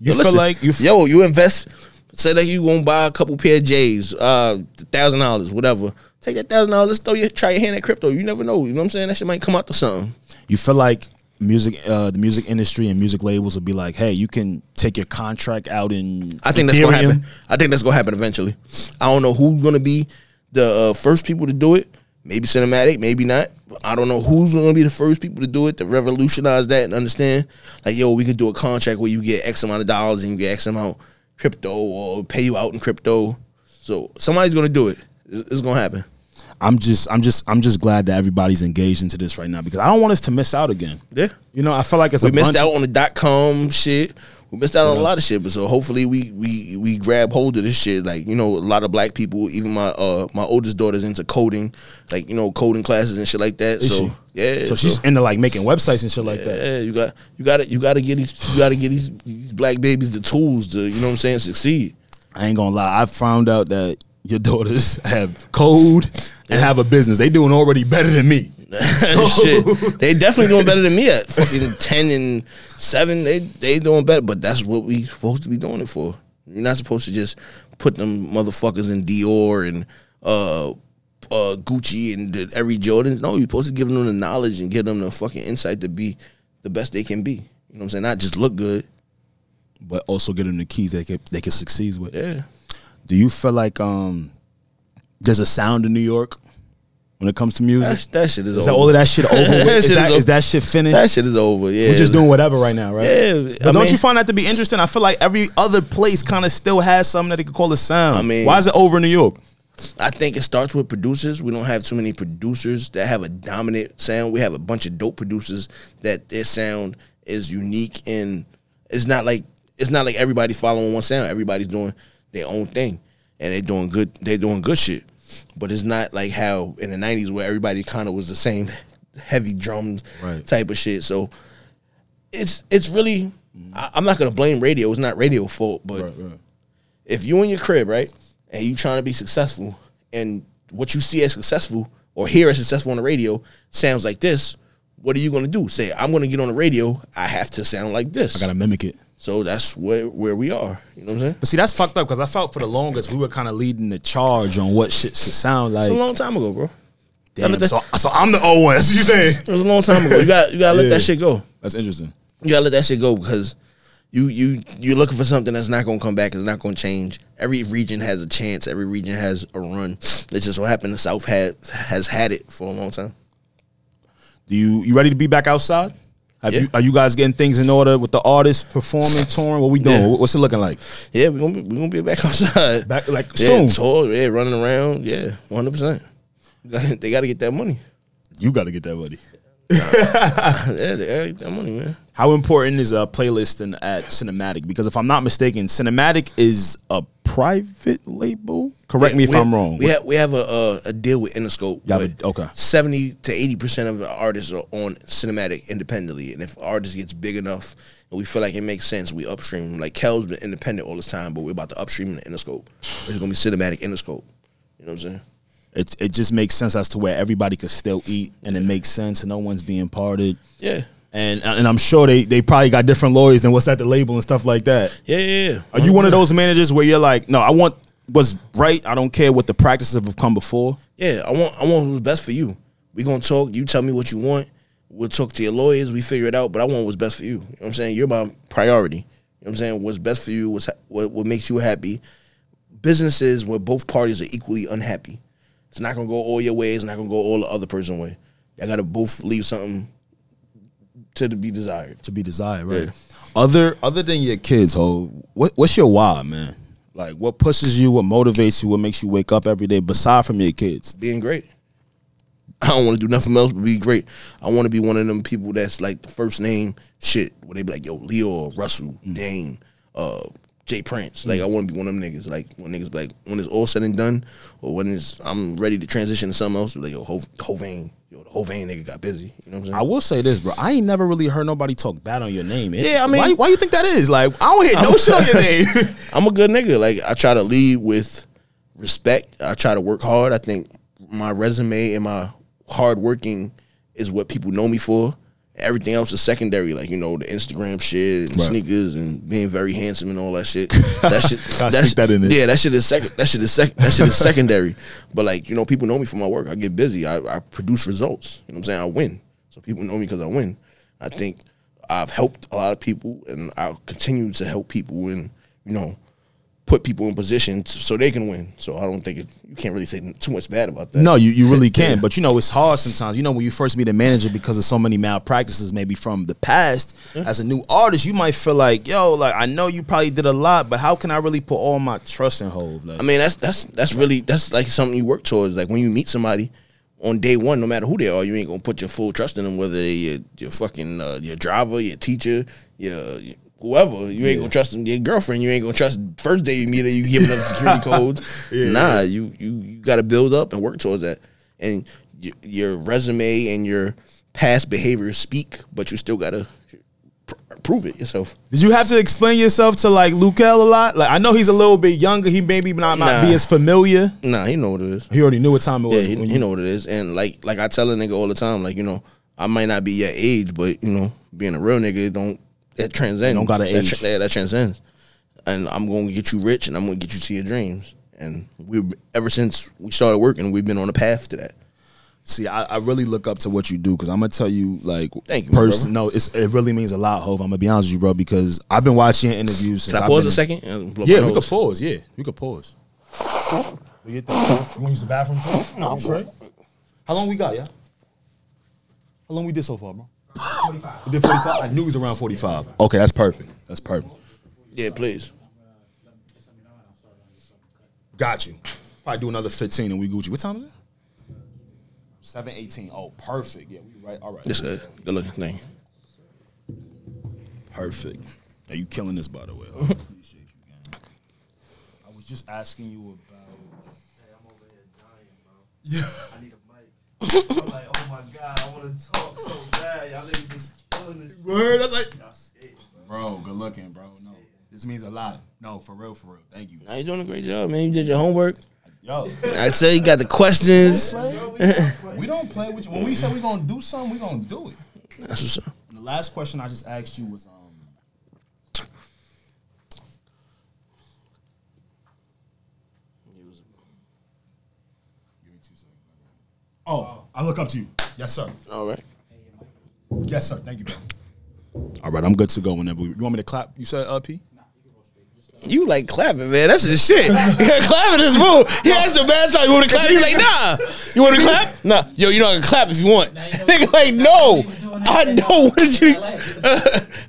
Yo, feel listen, like you f- yo, you invest. Say that you gonna buy a couple pair of J's, uh, thousand dollars, whatever. Take that thousand dollars. Let's throw your try your hand at crypto. You never know. You know what I'm saying? That shit might come out to something. you feel like music, uh, the music industry and music labels will be like, hey, you can take your contract out in. I think that's gonna happen. I think that's gonna happen eventually. I don't know who's gonna be the uh, first people to do it. Maybe cinematic, maybe not. I don't know who's gonna be the first people to do it to revolutionize that and understand. Like, yo, we could do a contract where you get X amount of dollars and you get X amount crypto or pay you out in crypto. So somebody's gonna do it. It's gonna happen. I'm just I'm just I'm just glad that everybody's engaged into this right now because I don't want us to miss out again. Yeah. You know, I feel like it's We a missed out on the dot com shit. We missed out on a lot of shit, but so hopefully we we we grab hold of this shit. Like you know, a lot of black people, even my uh my oldest daughter's into coding, like you know, coding classes and shit like that. Is so she? yeah, So she's into like making websites and shit like that. yeah, you got you got to you got to get these you got to get these, these black babies the tools to you know what I'm saying succeed. I ain't gonna lie. I found out that your daughters have code and have a business. They doing already better than me. shit, they definitely doing better than me at fucking ten and seven. They they doing better, but that's what we supposed to be doing it for. You're not supposed to just put them motherfuckers in Dior and uh uh Gucci and the, every Jordan. No, you're supposed to give them the knowledge and give them the fucking insight to be the best they can be. You know what I'm saying? Not just look good. But also get them the keys they can they can succeed with. Yeah. Do you feel like um there's a sound in New York when it comes to music? That's, that shit is, is over. that all of that shit over? with? That is, shit that, is is that shit finished? that shit is over. Yeah. We're just doing whatever right now, right? Yeah, But I don't mean- you find that to be interesting? I feel like every other place kind of still has something that they could call a sound. I mean- why is it over in New York? I think it starts with producers. We don't have too many producers that have a dominant sound. We have a bunch of dope producers that their sound is unique and it's not like it's not like everybody's following one sound. Everybody's doing their own thing and they're doing good. They're doing good shit. But it's not like how in the '90s where everybody kind of was the same heavy drums Right. type of shit. So it's it's really. I, I'm not gonna blame radio. It's not radio fault, but if you in your crib, right, and you trying to be successful, and what you see as successful or hear as successful on the radio sounds like this, what are you gonna do? Say, I'm gonna get on the radio. I have to sound like this. I gotta mimic it. So that's where where we are. You know what I'm saying? But see, that's fucked up because I felt for the longest we were kind of leading the charge on what shit should sound like. It's a long time ago, bro. Damn, that- so, so I'm the old one. That's what you saying? It was a long time ago. You got you gotta let Yeah. that shit go. That's interesting. You gotta let that shit go because you you you're looking for something that's not gonna come back. It's not gonna change. Every region has a chance. Every region has a run. It's just what happened. The South had has had it for a long time. Do you you ready to be back outside? Have Yeah. you, are you guys getting things in order with the artists performing, touring? What we doing? Yeah. What's it looking like? Yeah, we're gonna be, we gonna be back outside. Back like yeah, soon. tour, yeah, running around. Yeah, one hundred percent. They got to get that money. You got to get that money. Yeah, they gotta get that money, man. How important is a playlisting at Cinematic? Because if I'm not mistaken, Cinematic is a private label. Correct me if We- I'm wrong. We have we have a a, a deal with Interscope. A- okay. Seventy to eighty percent of the artists are on Cinematic independently, and if artist gets big enough and we feel like it makes sense, we upstream. Like Kel's been independent all this time, but we're about to upstream the Interscope. It's gonna be Cinematic Interscope. You know what I'm saying? it it just makes sense as to where everybody could still eat and it makes sense and no one's being parted. Yeah, And and I'm sure they they probably got different lawyers than what's at the label and stuff like that. yeah, yeah. yeah. Are you one of those managers where you're like, no, I want what's right. I don't care what the practices have come before. Yeah, I want I want what's best for you. We gonna talk. You tell me what you want. We'll talk to your lawyers. We figure it out. But I want what's best for you. You know what I'm saying? You're my priority. You know what I'm saying? What's best for you? What's ha- what what makes you happy? Businesses where both parties are equally unhappy. It's not gonna go all your way. It's not gonna go all the other person way. I gotta both leave something to be desired. to be desired, right? Yeah. Other other than your kids, ho, what what's your why, man? Like what pushes you, what motivates you, what makes you wake up every day, beside from your kids? being great. I don't want to do nothing else but be great. I want to be one of them people that's like the first name shit, where they be like, yo, Leo or Russell, Dane, uh, Jay Prince. Like I want to be one of them niggas. Like when niggas be like when it's all said and done, or when it's I'm ready to transition to something else, like yo, Ho- Hovain, yo, the Hovain nigga got busy. You know what I'm saying? I will say this, bro. I ain't never really heard nobody talk bad on your name. It- Yeah, I mean- why, why you think that is? Like, I don't hear no shit on your name. I'm a good nigga. Like I try to lead with respect. I try to work hard. I think my resume and my hard working is what people know me for. Everything else is secondary, like you know the Instagram shit and Right. sneakers and being very handsome and all that shit. That shit, Gotta that in yeah, that shit is second. That shit is sec- That shit is secondary. But like you know, people know me for my work. I get busy. I, I produce results. You know what I'm saying? I win. So people know me because I win. I think I've helped a lot of people, and I'll continue to help people and you know put people in position so they can win. So I don't think it, you can't really say too much bad about that. No, you, you really can. But you know, it's hard sometimes. You know, when you first meet a manager because of so many malpractices, maybe from the past, as a new artist, you might feel like, yo, like I know you probably did a lot, but how can I really put all my trust in Hove? Like, I mean, that's that's that's really that's like something you work towards. Like when you meet somebody on day one, no matter who they are, you ain't gonna put your full trust in them. Whether they your, your fucking uh, your driver, your teacher, your, your whoever, you ain't gonna trust them. Your girlfriend, you ain't gonna trust. First day you meet her, you giving them security codes. nah, you you you got to build up and work towards that. And y- your resume and your past behaviors speak, but you still gotta pr- prove it yourself. did you have to explain yourself to like Lukel a lot? Like, I know he's a little bit younger. He maybe not, not be as familiar. Nah, he know what it is. He already knew what time it Yeah, was. he, he know what it is, and like like I tell a nigga all the time, like you know, I might not be your age, but you know, being a real nigga don't that transcends. Don't gotta that, age. yeah, that transcends, and I'm going to get you rich, and I'm going to get you to your dreams, and we ever since we started working, we've been on a path to that. See, I, I really look up to what you do because I'm gonna tell you, like, Thank you, my person. No, it's, it really means a lot, Hove. I'm gonna be honest with you, bro, because I've been watching your interviews. Since Can I I've pause been- a second? Yeah, my we nose? could pause. Yeah, we could pause. We get that. You want to use the bathroom too? No, I'm straight. How long we got, yeah? How long we did so far, bro? 45. We did 45. I knew it was around 45. Okay, that's perfect. That's perfect. Yeah, please. Got you. Probably do another 15 and we Gucci. What time is it? 7:18. Oh, perfect. Yeah, we right. All right. This a good looking thing. Perfect. Are you killing this, by the way? I appreciate you, gang. I was just asking you about. Hey, I'm over here dying, bro. Yeah. I need a mic. I'm like, oh my god, I want to talk so bad. Y'all niggas just killing this. Word, that's like. Bro. Bro, good looking, bro. No, this means a lot. No, for real, for real. Thank you. Now you're doing a great job, man. You did your homework. Yo, I say you got the questions. we don't play with you. When we say we're gonna do something, we're gonna do it. That's what's up. The last question I just asked you was, um, give me two seconds. Oh, I look up to you. Yes, sir. All right. Yes, sir. Thank you, bro. All right, I'm good to go whenever. You want me to clap? You said uh, P? You like clapping, man. That's his shit. You got clapping is move. He asked the bad time, you want to clap? He like, nah. You want to clap? Nah. Yo, you know I can clap if you want. Now you know- Nigga like, no. I don't want you. That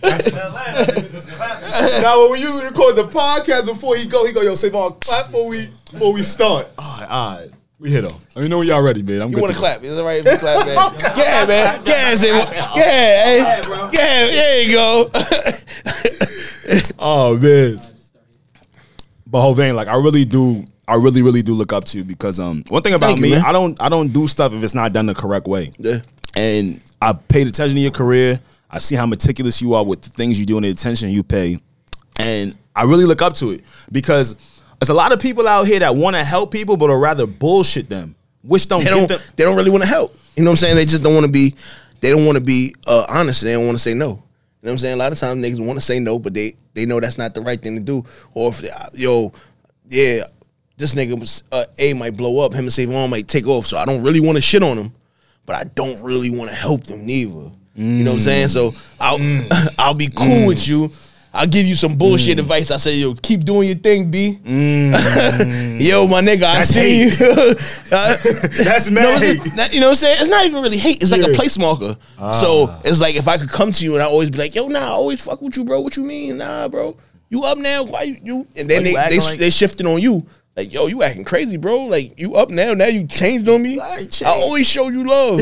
last nigga just clapping. now, when we usually record the podcast before he go, he go, yo, say, on clap before we before we start. All right, all right. We hit him. Let me know when y'all ready, man. I'm You good. want to to clap? Is it right if you clap, man? Yeah, man. Yeah, say, yeah, hey. Yeah, there you go. Oh man. But Hovain, like I really do, I really, really do look up to you because um one thing about Thank you, me, man. I don't I don't do stuff if it's not done the correct way. Yeah. And I paid attention to your career. I see how meticulous you are with the things you do and the attention you pay. And I really look up to it because there's a lot of people out here that want to help people, but are rather bullshit them. Which don't They don't, them they don't really want to help. You know what I'm saying? They just don't want to be, they don't want to be uh, honest. They don't want to say no. You know what I'm saying? A lot of times niggas want to say no, but they they know that's not the right thing to do. Or if, they, uh, yo, yeah, this nigga was, uh, A might blow up, him and Savon might take off. So I don't really want to shit on him, but I don't really want to help them neither. You know what I'm saying? So I'll I'll be cool with you. I'll give you some bullshit mm. advice. I say, yo, keep doing your thing, B. Mm. yo, my nigga, I That's see you. Uh, That's no, mad. it's- that- you know what I'm saying? It's not even really hate. It's like a place marker. So ah. it's like if I could come to you and I always be like, yo, nah, I always fuck with you, bro. What you mean? Nah, bro. You up now? Why you? you? And then Why you they they, like- they shifting on you. Like, yo, you acting crazy, bro. Like, you up now? Now you changed on me. I ain't I always show you love.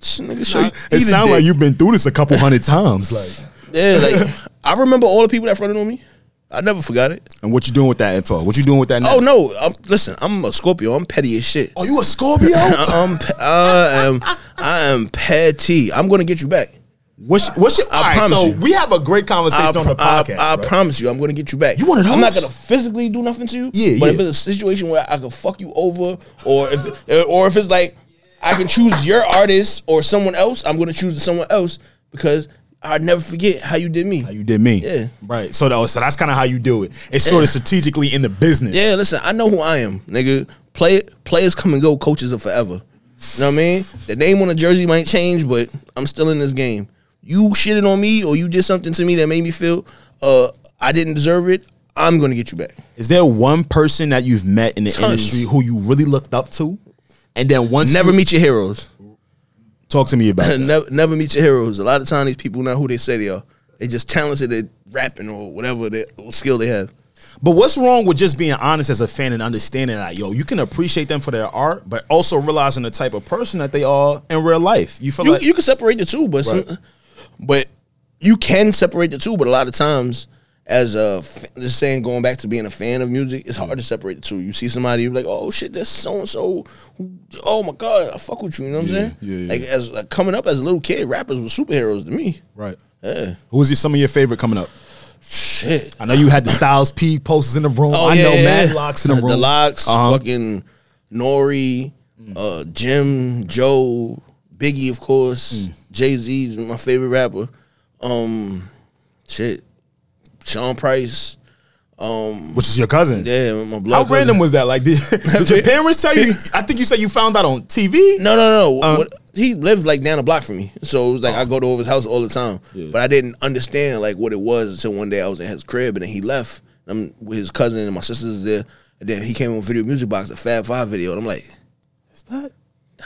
Nigga show you. It sounds like you've been through this a couple hundred times. Like, Yeah, like I remember all the people that fronted on me. I never forgot it. and what you doing with that info? What you doing with that? Now? Oh no! I'm, listen, I'm a Scorpio. I'm petty as shit. Are you a Scorpio? I'm, pe- I am, I am petty. I'm gonna get you back. What's what's your? I right, promise so you. we have a great conversation on the pro- I- podcast. I, promise you, I'm gonna get you back. You one of I'm not gonna physically do nothing to you. Yeah, but yeah. if it's a situation where I can fuck you over, or if, or if it's like I can choose your artist or someone else, I'm gonna choose someone else because I never forget how you did me. How you did me? Yeah. Right. So that, so that's kind of how you do it. It's sort of strategically in the business. Yeah, listen, I know who I am, nigga. Play players come and go, coaches are forever. You know what I mean? The name on the jersey might change, but I'm still in this game. You shitted on me or you did something to me that made me feel uh I didn't deserve it. I'm gonna get you back. Is there one person that you've met in the Tons. industry who you really looked up to? And then once Never you- meet your heroes. Talk to me about never, never meet your heroes. A lot of time, these people not who they say they are. They just talented at rapping or whatever they, skill they have. But what's wrong with just being honest as a fan and understanding that yo, you can appreciate them for their art, but also realizing the type of person that they are in real life. You feel You, like you can separate the two, but some, but you can separate the two. But a lot of times, as a just saying, going back to being a fan of music, it's hard to separate the two. You see somebody, you're like, oh shit, that's so and so. Oh my god, I fuck with you. You know what I'm saying? yeah, yeah. Like as like, coming up as a little kid, rappers were superheroes to me. right. Yeah, Who was your, some of your favorite coming up? shit. I know you had the Styles P posters in the room. Oh, I know Mad LOX in the room. Oh, The LOX, Uh-huh. fucking Nori, uh, Jim, Joe, Biggie, of course. Mm. Jay Z's my favorite rapper. Um, shit, Sean Price. Um, which is your cousin. yeah, my blood. How cousin. random was that? Like, did, did your parents tell you? I think you said you found out on TV. No, no, no. Uh, what, he lived like down the block from me, so it was like I go to over his house all the time. But I didn't understand like what it was until one day I was at his crib and then he left. I'm with his cousin and my sisters there, and then he came with video music box, a Fab Five video, and I'm like, Is that?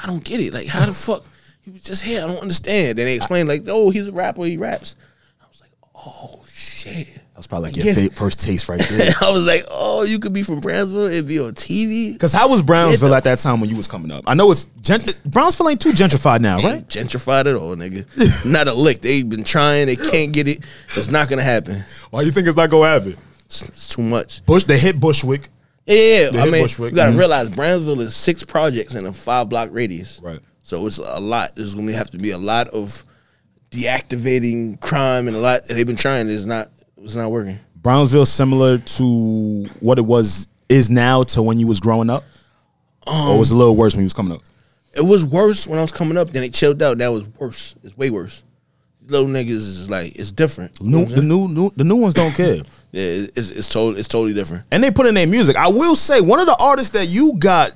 I don't get it. Like, how the fuck he was just here? I don't understand. Then they explained like, oh, he's a rapper, he raps. I was like, oh shit. That was probably like your Yeah. first taste right there. I was like, oh, you could be from Brownsville and be on TV. Because how was Brownsville It- at that time when you was coming up? I know it's gent- Brownsville ain't too gentrified now, right? Ain't gentrified at all, nigga. not a lick. They've been trying. They can't get it. It's not gonna happen. Why you think it's not gonna happen? It's, it's too much. Bush, they hit Bushwick. Yeah, yeah. yeah. I mean, Bushwick. you gotta Mhm. realize Brownsville is six projects in a five block radius. Right. So it's a lot. There's gonna have to be a lot of deactivating crime and a lot. And they've been trying. It's not. It's not working. Brownsville similar to what it was is now to when you was growing up, or was a little worse when you was coming up? It was worse when I was coming up. Then it chilled out. That was worse. It's way worse. Little niggas is like it's different. You New, the new, new, the new ones don't care, yeah, it's it's totally it's totally different. and they put in their music. I will say one of the artists that you got,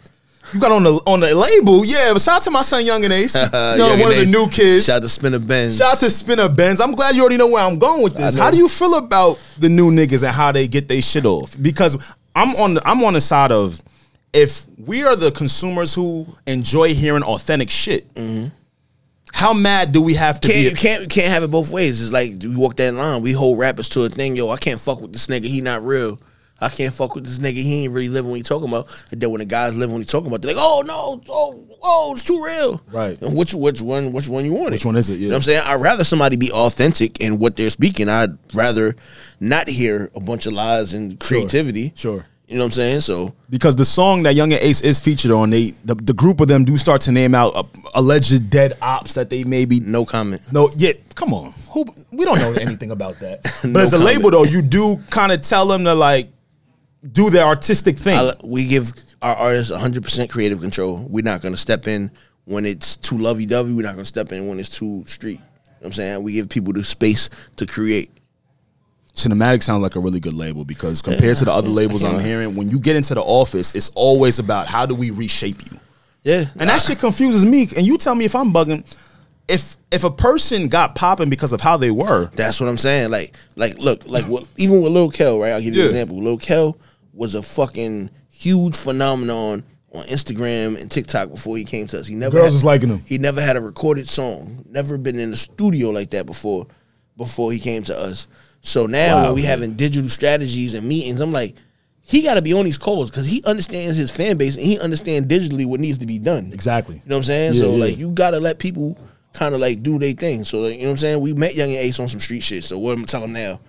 you got on the on the label. Yeah, but shout out to my son Yungeen Ace. You know, Young one of the new kids. Shout out to Spinabenz. Shout out to Spinabenz. I'm glad you already know where I'm going with this. How do you feel about the new niggas and how they get their shit off? Because I'm on the I'm on the side of if we are the consumers who enjoy hearing authentic shit, mm-hmm. how mad do we have to can't be? you can't you can't have it both ways. It's like we walk that line. We hold rappers to a thing. Yo, I can't fuck with this nigga. He not real. I can't fuck with this nigga. He ain't really living what he talking about. And then when the guys live when he talking about, they're like, oh no, oh, oh, it's too real. Right. And which which one which one you want? Which one is it? Yeah. You know what I'm saying? I'd rather somebody be authentic in what they're speaking. I'd rather not hear a bunch of lies and creativity. Sure. You know what I'm saying? So Because the song that Yungeen Ace is featured on, they the, the group of them do start to name out uh, alleged dead ops that they maybe no comment. No, yeah, come on. Who we don't know anything about that. But No as a comment. label though, you do kind of tell them to like do their artistic thing. I, we give our artists 100% creative control. We're not going to step in when it's too lovey dovey. We're not going to step in when it's too street. You know what I'm saying? We give people the space to create. Cinematic sounds like a really good label because compared to the other labels I'm hearing, when you get into the office, it's always about how do we reshape you. Yeah. And that shit confuses me. And you tell me if I'm bugging. If if a person got popping because of how they were, That's what I'm saying. Like, like, look, like, what, even with Lil Kel, right? I'll give you Yeah. an example. Lil Kel was a fucking huge phenomenon on Instagram and TikTok before he came to us. He never Girls had- was liking him. He never had a recorded song. Never been in a studio like that before. Before he came to us. So now Wow, when we man. having digital strategies and meetings, I'm like, he got to be on these calls because he understands his fan base and he understands digitally what needs to be done. exactly. You know what I'm saying? Yeah, so yeah. like you gotta let people kind of like do their thing. So like, you know what I'm saying? We met Yungeen Ace on some street shit. So what I'm telling them now?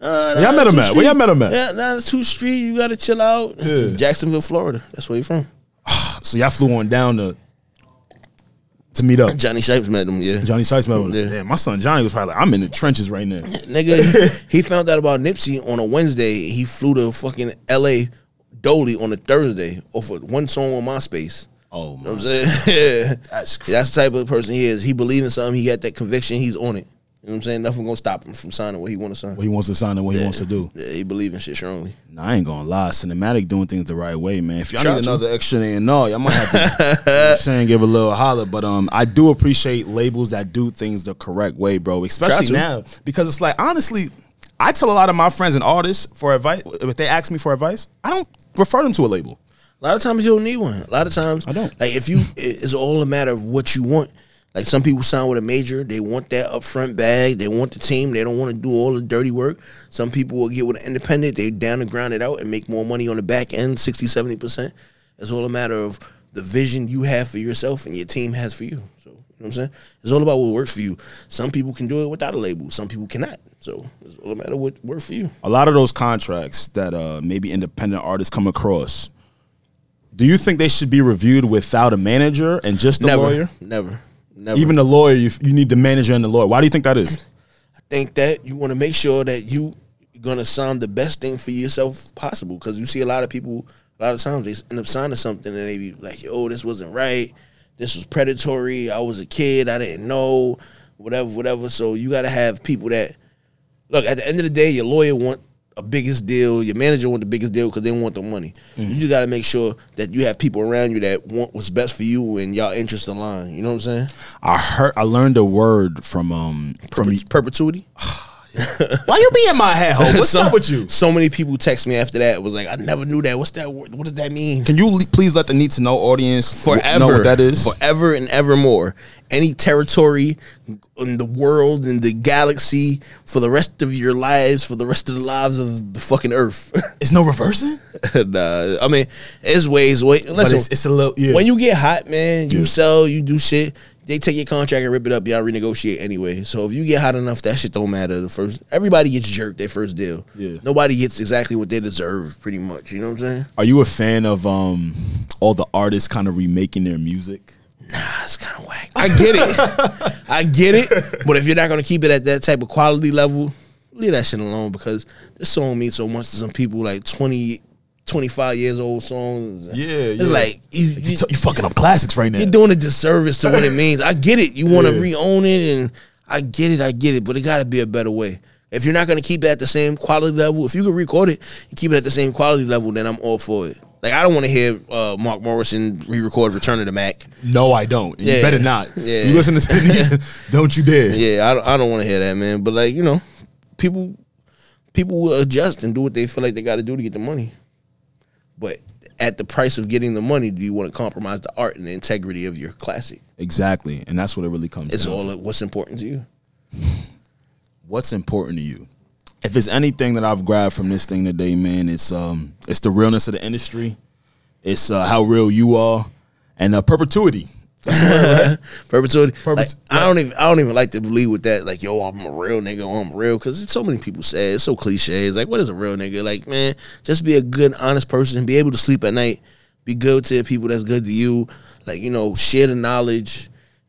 Uh, y'all met him at? Where y'all met him at? Yeah, nah, it's too street. You gotta chill out. Yeah. Jacksonville, Florida. That's where you from. So y'all flew on down to to meet up. Johnny Shipes met him. Yeah, Johnny Shipes met him. Yeah. Damn, my son Johnny was probably like, I'm in the trenches right now. nigga. he, found out about Nipsey on a Wednesday. He flew to fucking L.A. Dolly on a Thursday off of one song on MySpace. Oh You know what I'm saying? yeah. That's That's the type of person he is. He believes in something. He got that conviction. He's on it. You know what I'm saying? Nothing gonna stop him from signing what he wants to sign. what he wants to sign and what he wants to do. Yeah, he believe in shit strongly. Nah, I ain't gonna lie. Cinematic doing things the right way, man. If y'all Try need to. another extra and no, y'all might have to you know saying give a little holler. But um I do appreciate labels that do things the correct way, bro. Especially now. Because it's like honestly, I tell a lot of my friends and artists for advice if they ask me for advice, I don't refer them to a label. A lot of times you don't need one. A lot of times I don't. Like if you, it's all a matter of what you want. Like some people sign with a major, they want that upfront bag, they want the team, they don't want to do all the dirty work. Some people will get with an independent, they down to ground it out and make more money on the back end, 60, 70%. It's all a matter of the vision you have for yourself and your team has for you. So, you know what I'm saying? It's all about what works for you. Some people can do it without a label, some people cannot. So, it's all a matter of what works for you. A lot of those contracts that uh, maybe independent artists come across, do you think they should be reviewed without a manager and just a never, lawyer? never, never. Even the lawyer, you, you need the manager and the lawyer. Why do you think that is? I think that you want to make sure that you are gonna sign the best thing for yourself possible. Because you see a lot of people, a lot of times they end up signing something and they be like, "Yo, this wasn't right. This was predatory. I was a kid. I didn't know. Whatever, whatever." So you got to have people that look. At the end of the day, your lawyer want a biggest deal. Your manager want the biggest deal because they want the money. You just got to make sure that you have people around you that want what's best for you and y'all interests align. You know what I'm saying? I heard, I learned a word from um from. perpetuity. Why you be in my head, ho? What's so, up with you? So many people text me after that. Was like, I never knew that. What's that? What does that mean? Can you le- please let the need to know audience Forever, know what that is? Forever and evermore. Any territory in the world, in the galaxy, for the rest of your lives, for the rest of the lives of the fucking Earth. It's no reversing. nah, I mean, it's ways. Wait, But listen. it's, it's a little yeah. When you get hot, man, you Yeah. sell, you do shit. They take your contract and rip it up. Y'all renegotiate anyway. So if you get hot enough, that shit don't matter. The first, everybody gets jerked their first deal. Yeah. Nobody gets exactly what they deserve, pretty much. You know what I'm saying? Are you a fan of um all the artists kind of remaking their music? Nah, it's kind of whack. I get it. I get it. But if you're not gonna keep it at that type of quality level, leave that shit alone because this song means so much to some people. Like 20, 25 years old songs. Yeah, It's yeah. like you, You, you, you fucking up classics right now. you're doing a disservice to what it means. I get it. You want to Yeah. re-own it, and I get it. I get it. But it got to be a better way. If you're not gonna keep it at the same quality level, if you can record it and keep it at the same quality level, then I'm all for it. Like I don't want to hear uh, Mark Morrison re-record "Return of the Mack." no, I don't. You Yeah. better not. Yeah. You listen to these, don't you dare. Yeah, I I don't want to hear that, man. But like you know, people people will adjust and do what they feel like they got to do to get the money. But at the price of getting the money, do you want to compromise the art and the integrity of your classic? Exactly, and that's what it really comes. To. It's all to. what's important to you. What's important to you? If it's anything that I've grabbed from this thing today, man, it's um, it's the realness of the industry. It's uh, how real you are, and uh, perpetuity. Perpetuity. Perpet- Like, I don't even I don't even like to believe with that. Like, yo, I'm a real nigga. Oh, I'm real because so many people say it. it's so cliche. It's like, what is a real nigga? Like, man, just be a good, honest person. and Be able to sleep at night. Be good to the people that's good to you. Like, you know, share the knowledge.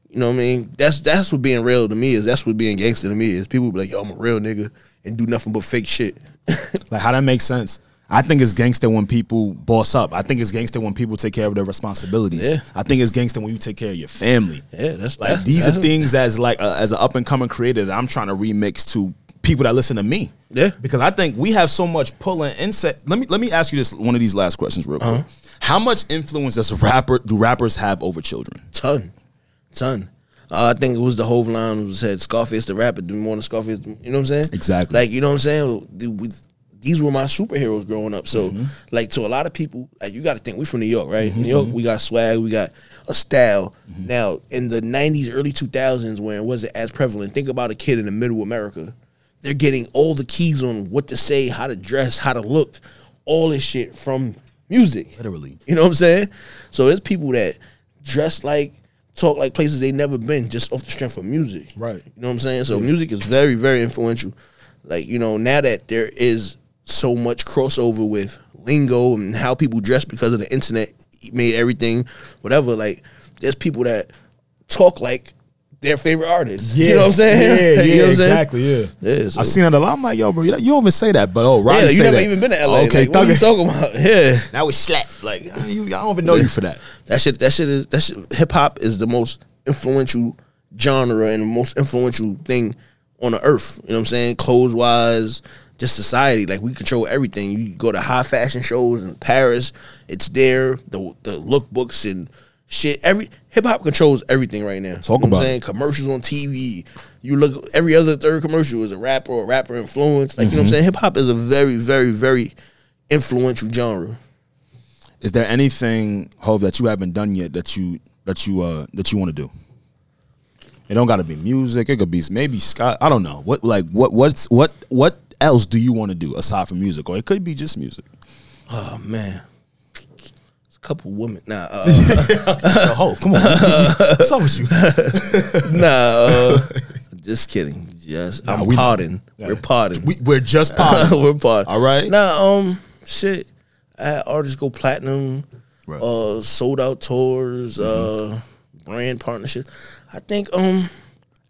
You know what I mean? That's that's what being real to me is. That's what being gangster to me is. People be like, yo, I'm a real nigga and do nothing but fake shit. Like how that makes sense. I think it's gangster when people boss up. I think it's gangster when people take care of their responsibilities. Yeah. I think it's gangster when you take care of your family. Yeah, that's Like that's, these that's are things as like uh, as an up and coming creator that I'm trying to remix to people that listen to me. Yeah. because I think we have so much pull and inset. Let me let me ask you this one of these last questions real quick. Uh-huh. How much influence does a rapper do rappers have over children? ton, ton. Uh, I think it was the whole line was said Scarface the rapper do more than Scarface. You know what I'm saying? Exactly. Like you know what I'm saying? We- these were my superheroes growing up. So Mm-hmm. like to a lot of people, like you got to think we're from New York, right? New York, we got swag, we got a style. Mm-hmm. Now in the '90s, early 2000s, when it wasn't as prevalent, think about a kid in the middle of America. They're getting all the keys on what to say, how to dress, how to look, all this shit from music. Literally. You know what I'm saying? So there's people that dress like, talk like places they never been just off the strength of music. Right. You know what I'm saying? So music is very, very influential. Like, you know, now that there is so much crossover with lingo and how people dress because of the internet made everything whatever, like there's people that talk like their favorite artists. you know what I'm saying? Yeah, yeah, You know what I'm saying? exactly. Yeah, Yeah, so- I've seen it a lot. I'm like, yo, bro, you you don't even say that, but oh, Roddy Yeah, you never that. even been to LA. Okay, like, what are you talking about? Yeah. That was slap. Like, you, I don't even know you for that. That shit. That shit is. That shit. Hip hop is the most influential genre and the most influential thing on the earth. You know what I'm saying? Clothes wise, just society. Like we control everything. You go to high fashion shows in Paris. It's there. The the lookbooks and shit. Every hip hop controls everything right now. Talk you know what about saying commercials on TV. You look every other third commercial is a rapper or rapper influence. Like you Mm-hmm. know what I'm saying. Hip hop is a very very very influential genre. Is there anything, Hove, that you haven't done yet that you that you uh that you want to do? It don't got to be music. It could be maybe Scott. I don't know. What like what what's what what else do you want to do aside from music, or it could be just music? Oh man. It's a couple women. Nah, uh, Hove, come on. What's up with you? nah. Uh, just kidding. Yes, Nah, I'm we- pardon. We're pardon. We, we're just potting. We're pardon. All right. Nah, um, shit. I had artists go platinum. Right. Uh, sold out tours. Uh, brand partnerships. I think um,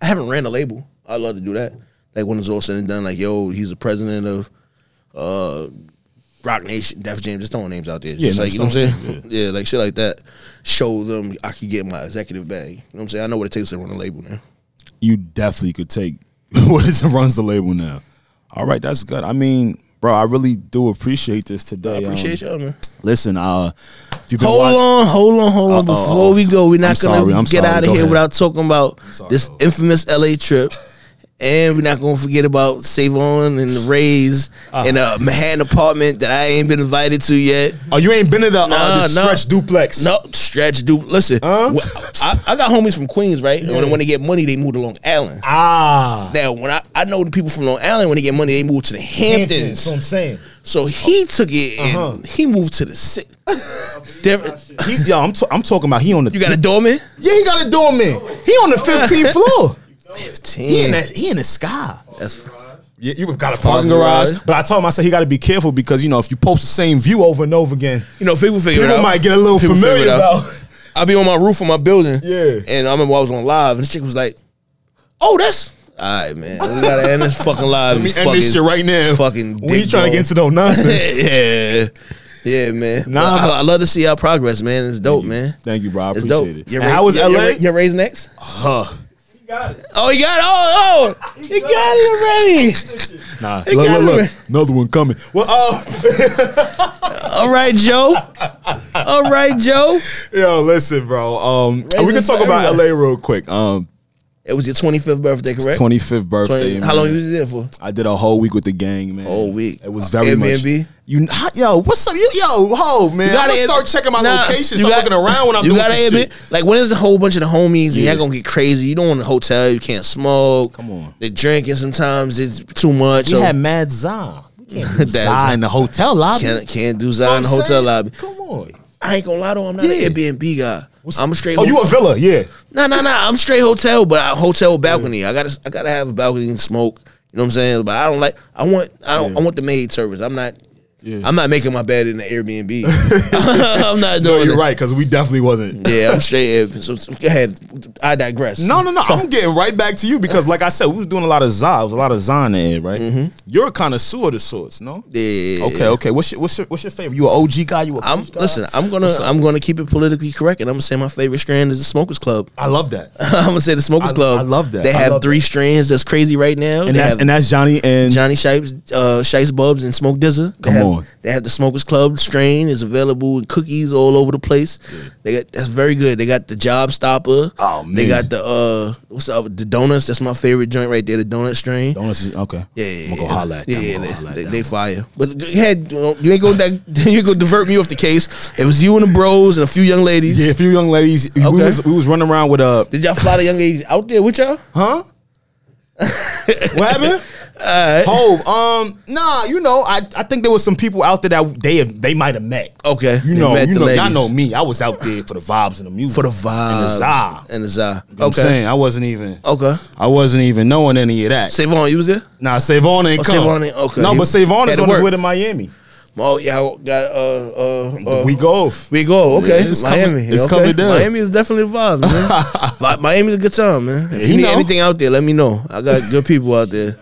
I haven't ran a label. I'd love to do that. Like when it's all said and done, like yo, he's the president of uh Roc Nation, Def Jam, just throwing names out there. Yeah, Just no, like you know what I'm saying? throwing- Yeah. like shit like that. Show them I could get my executive bag. You know what I'm saying? I know what it takes to run a label now. you definitely could take what it runs the label now. All right, that's good. I mean, bro, I really do appreciate this today. I appreciate Um, y'all, man. Listen, uh, if you've been Hold watching- on, hold on, hold on. Uh-oh, Before we go, we're not gonna I'm get sorry. out of Go here ahead. without talking about sorry, this infamous LA trip. And we're not gonna forget about Savon and the Rays Uh-huh. in a Manhattan apartment that I ain't been invited to yet. Oh, you ain't been in the, uh, Nah, the nah. stretch duplex? No, stretch, dude. Listen, Huh? I, I got homies from Queens, right? And when, they get money, they move to Long Island. Ah, Now, when I, I know the people from Long Island, when they get money, they move to the Hamptons. I'm saying. So he took it and Uh-huh. he moved to the city. He, yo, I'm, t- I'm talking about he on the. You got a doorman? yeah, he got a doorman. He on the 15th floor. Fifteen. He in the, he in the sky. That's Yeah, you got a parking Parking garage. garage. But I told him I said he got to be careful because you know if you post the same view over and over again, you know people figure it people out. might get a little People familiar figure it out. about. I be on my roof of my building. Yeah. And I remember I was on live and this chick was like, "Oh, that's all right, man. We gotta end this fucking live. Let me you end this fucking- shit right now. Fucking. We ain't dick trying to get into no nonsense. yeah, yeah, man. Nah, Nah, but- I, I love to see our progress, man. It's dope, man. Thank you, bro. I It's appreciate dope. it. Your And ra- how was your, LA? Your, your raise next? Huh. He got it. Oh, you got it. Oh, oh, you got it already. Nah, It look, look, look. Another one coming. Well, oh, All right, Joe. All right, Joe. yo, listen, bro. Um, we can talk about everybody. LA real quick. Um, It was your 25th birthday, correct? 25th birthday. 20 how long you was there for? I did a whole week with the gang, man. Whole week. It was very Airbnb? much. You, hot- yo, what's up? You, yo, ho, man. You I'm gotta gonna Air- start checking my Nah, location. you Start got- looking around when I'm you doing gotta some admit, shit. like when there's a whole bunch of the homies and Yeah. y'all gonna get crazy. You don't want a hotel. You can't smoke. Come on. They're drinking sometimes. It's too much. We so had Mad Zah. We can't do Zah in the hotel lobby. can't can't do You know Zion what in the hotel saying? lobby. Come on. I ain't gonna lie though. I'm not Yeah. an Airbnb guy. I'm a straight. Oh, you a villa? Yeah. Nah, nah, nah. I'm straight hotel, but I, hotel balcony. I gotta, I gotta have a balcony and smoke. You know what I'm saying? But I don't like. I want, I don't, I want the maid service. I'm not. Yeah. I'm not making my bed in the Airbnb. I'm not No, doing you're it. right because we definitely wasn't. Yeah, I'm straight. So, so go ahead. I digress. No, no, no. I'm getting right back to you because, like I said, we was doing a lot of was a lot of Zah in right? You're a connoisseur of the sorts, no? Yeah. Okay, okay. What's your what's your what's your favorite? You an OG guy? You a I'm guy? listen. I'm gonna I'm gonna keep it politically correct, and I'm gonna say my favorite strand is the Smokers Club. I love that. I'm gonna say the Smokers I- Club. I love that. They I have three strands that's crazy right now. And they that's have and that's Johnny and Johnny Shipes, uh, Shipes Bubs, and Smoke DZA. Come have, on. They have the Smokers Club strain is available in cookies all over the place. They got that's very good. They got the Job Stopper. Oh, man. They got the uh what's the other, the donuts. That's my favorite joint right there. The donut strain. Donuts. is- Okay. Yeah, yeah, I'm gonna go holla at yeah, them. yeah, they, at they, they fire. But go ahead, you, ain't go that you ain't gonna divert me off the case. It was you and the bros and a few young ladies. Yeah, a few young ladies. We was we was running around with a Did y'all fly the young ladies out there with y'all? huh? what happened? Alright. Hove, um, nah, you know, I, I think there was some people out there that they have, they might have met. Okay, You they know, you know, y'all know me. I was out there for the vibes and the music, for the vibes and the vibes Zah. and the I'm Okay, saying I wasn't even okay. I wasn't even knowing any of that. Savon, you was there? Nah, Savon ain't Oh, come. Savon ain't- okay. No, but Savon is on his way to Miami. Oh yeah, got uh uh, uh we go. We go, okay. Yeah, it's Miami. coming- it's okay. coming down. Miami is definitely the vibe, man. Mi- Miami's a good time, man. If you need know. anything out there, let me know. I got good people out there.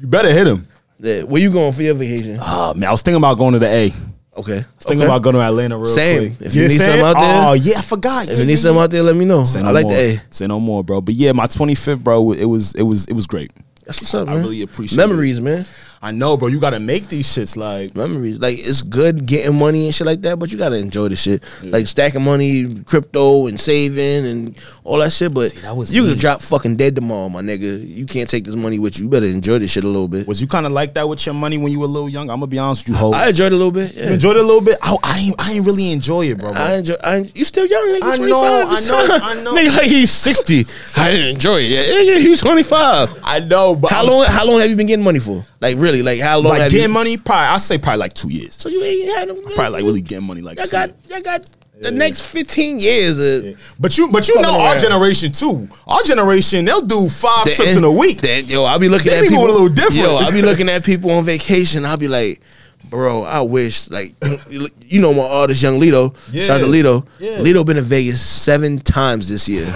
You better hit him. Yeah. Where you going for your vacation? Oh man, I was thinking about going to the A. Okay. I was thinking about going to Atlanta real Same. quick. If you need something out there- Oh yeah, I forgot. If you need something out there, let me know. Say I no like more. the A. Say no more, bro. But yeah, my 25th, bro. It was it was it was great. That's what's up, man. I man. really appreciate memories, man. I know, bro. You got to make these shits like. memories. Like it's good getting money and shit like that, but you gotta enjoy the shit. Like stacking money, crypto, and saving and all that shit. But that was you me. could drop fucking dead tomorrow, my nigga. You can't take this money with you. You better enjoy this shit a little bit. Was you kind of like that with your money when you were a little young? I'm gonna be honest with you, ho. I enjoyed it a little bit. You Yeah. enjoyed it a little bit. I, I ain't, I ain't really enjoy it, bro. bro. I enjoy. I, you still young, nigga. I 25. know, I know. I know. Nigga, like he's sixty. I didn't enjoy it. Yeah, yeah, he's twenty five. I know, but How I'm long? s- How long have you been getting money for? Like really? Like how long Like have getting you? money, probably I say probably like two years. So you ain't had no. Probably like really getting money like. I got. years. I got the next fifteen years. Of, But you, but you know Fucking our around. generation too. Our generation, they'll do five The- trips in a week. Then, yo, I'll be looking They at be people a little different. Yo, I'll be looking at people on vacation. I'll be like, bro, I wish like you know my artist, Young Lito. Shout out to Yeah. Lito. Yeah. Lito been to Vegas seven times this year.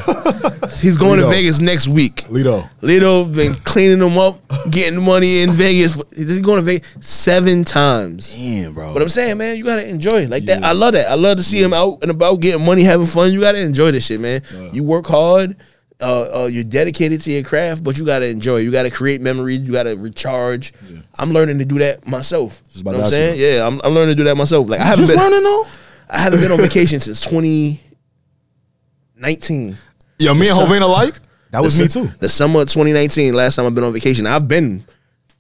He's going to Vegas next week. Lito. Lito been cleaning them up, getting money in Vegas. He's going to Vegas seven times. Damn, bro. But I'm saying, man, you gotta enjoy it like that. I love that. I love to see him out and about getting money, having fun. You gotta enjoy this shit, man. You work hard. Uh, uh, you're dedicated to your craft, but you gotta enjoy. You gotta create memories. You gotta recharge. I'm learning to do that myself. Just You know what I'm to ask saying? Yeah, I'm, I'm learning to do that myself. Like I haven't just been, learning though. I haven't been on vacation since 2019. Yo, me and Son- Hovain alike. That was The me su- too. The summer of 2019, last time I've been on vacation. I've been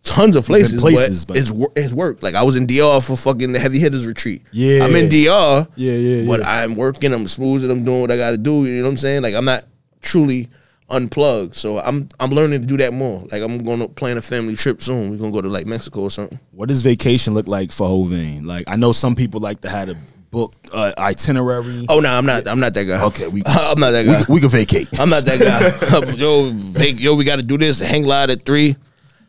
tons of places, places, but, but- it's wor- it's work. Like I was in DR for fucking the heavy hitters retreat. Yeah. I'm in DR. Yeah, yeah, But yeah. I'm working. I'm smoozing. I'm doing what I got to do. You know what I'm saying? Like I'm not truly unplugged. So I'm I'm learning to do that more. Like I'm going to plan a family trip soon. We're gonna go to like Mexico or something. What does vacation look like for Hovain? Like I know some people like to have a book uh, itinerary. Oh no, I'm not. I'm not that guy. Okay, we- I'm not that guy. could- we could vacate. I'm not that guy. yo, they, yo, we got to do this. Hang live at three.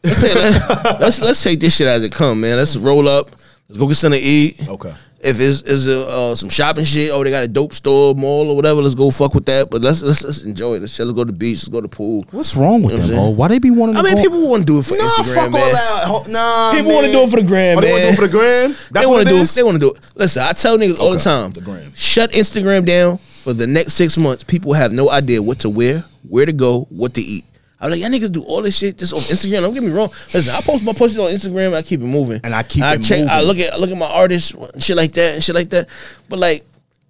Let's, say, let, let's let's take this shit as it come, man. Let's roll up. Let's go get something to eat. Okay. If it's is uh, some shopping shit, oh they got a dope store, mall or whatever. Let's go fuck with that. But let's let's, let's enjoy it. Let's, let's go to the beach. Let's go to the pool. What's wrong with You know them, I'm bro? Why they be wanting to I mean, go? people want to do it for Nah, Instagram, fuck man. all that. Ho- Nah, People want to do it for the gram, Oh, they want to do it for the gram. That's they what want it to do. is? They want to do it. Listen, I tell niggas all the time. the gram. Shut Instagram down for the next six months. People have no idea what to wear, where to go, what to eat. I'm like, y'all niggas do all this shit just on Instagram. Don't get me wrong. Listen, I post my posts on Instagram. And I keep it moving, And I keep I it check. I look at I look at my artists, and shit like that, and shit like that. But like,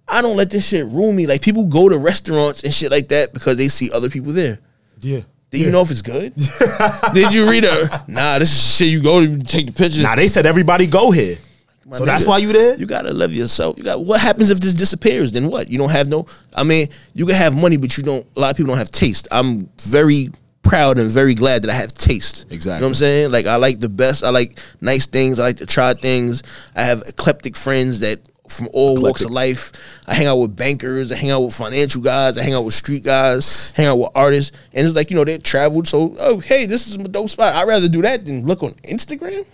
I don't let this shit rule me. Like, people go to restaurants and shit like that because they see other people there. Yeah. Do you know if it's good? Did you read it? Nah, this is shit. You go to take the picture. Nah, they said everybody go here. My So that's why you there? You gotta love yourself. You got. What happens if this disappears? Then what? You don't have no. I mean, you can have money, but you don't. A lot of people don't have taste. I'm very proud and very glad that I have taste. Exactly. You know what I'm saying? Like I like the best. I like nice things. I like to try things. I have eclectic friends that from all walks of life. I hang out with bankers. I hang out with financial guys. I hang out with street guys. Hang out with artists. And it's like you know they traveled. So oh hey, this is a dope spot. I'd rather do that than look on Instagram.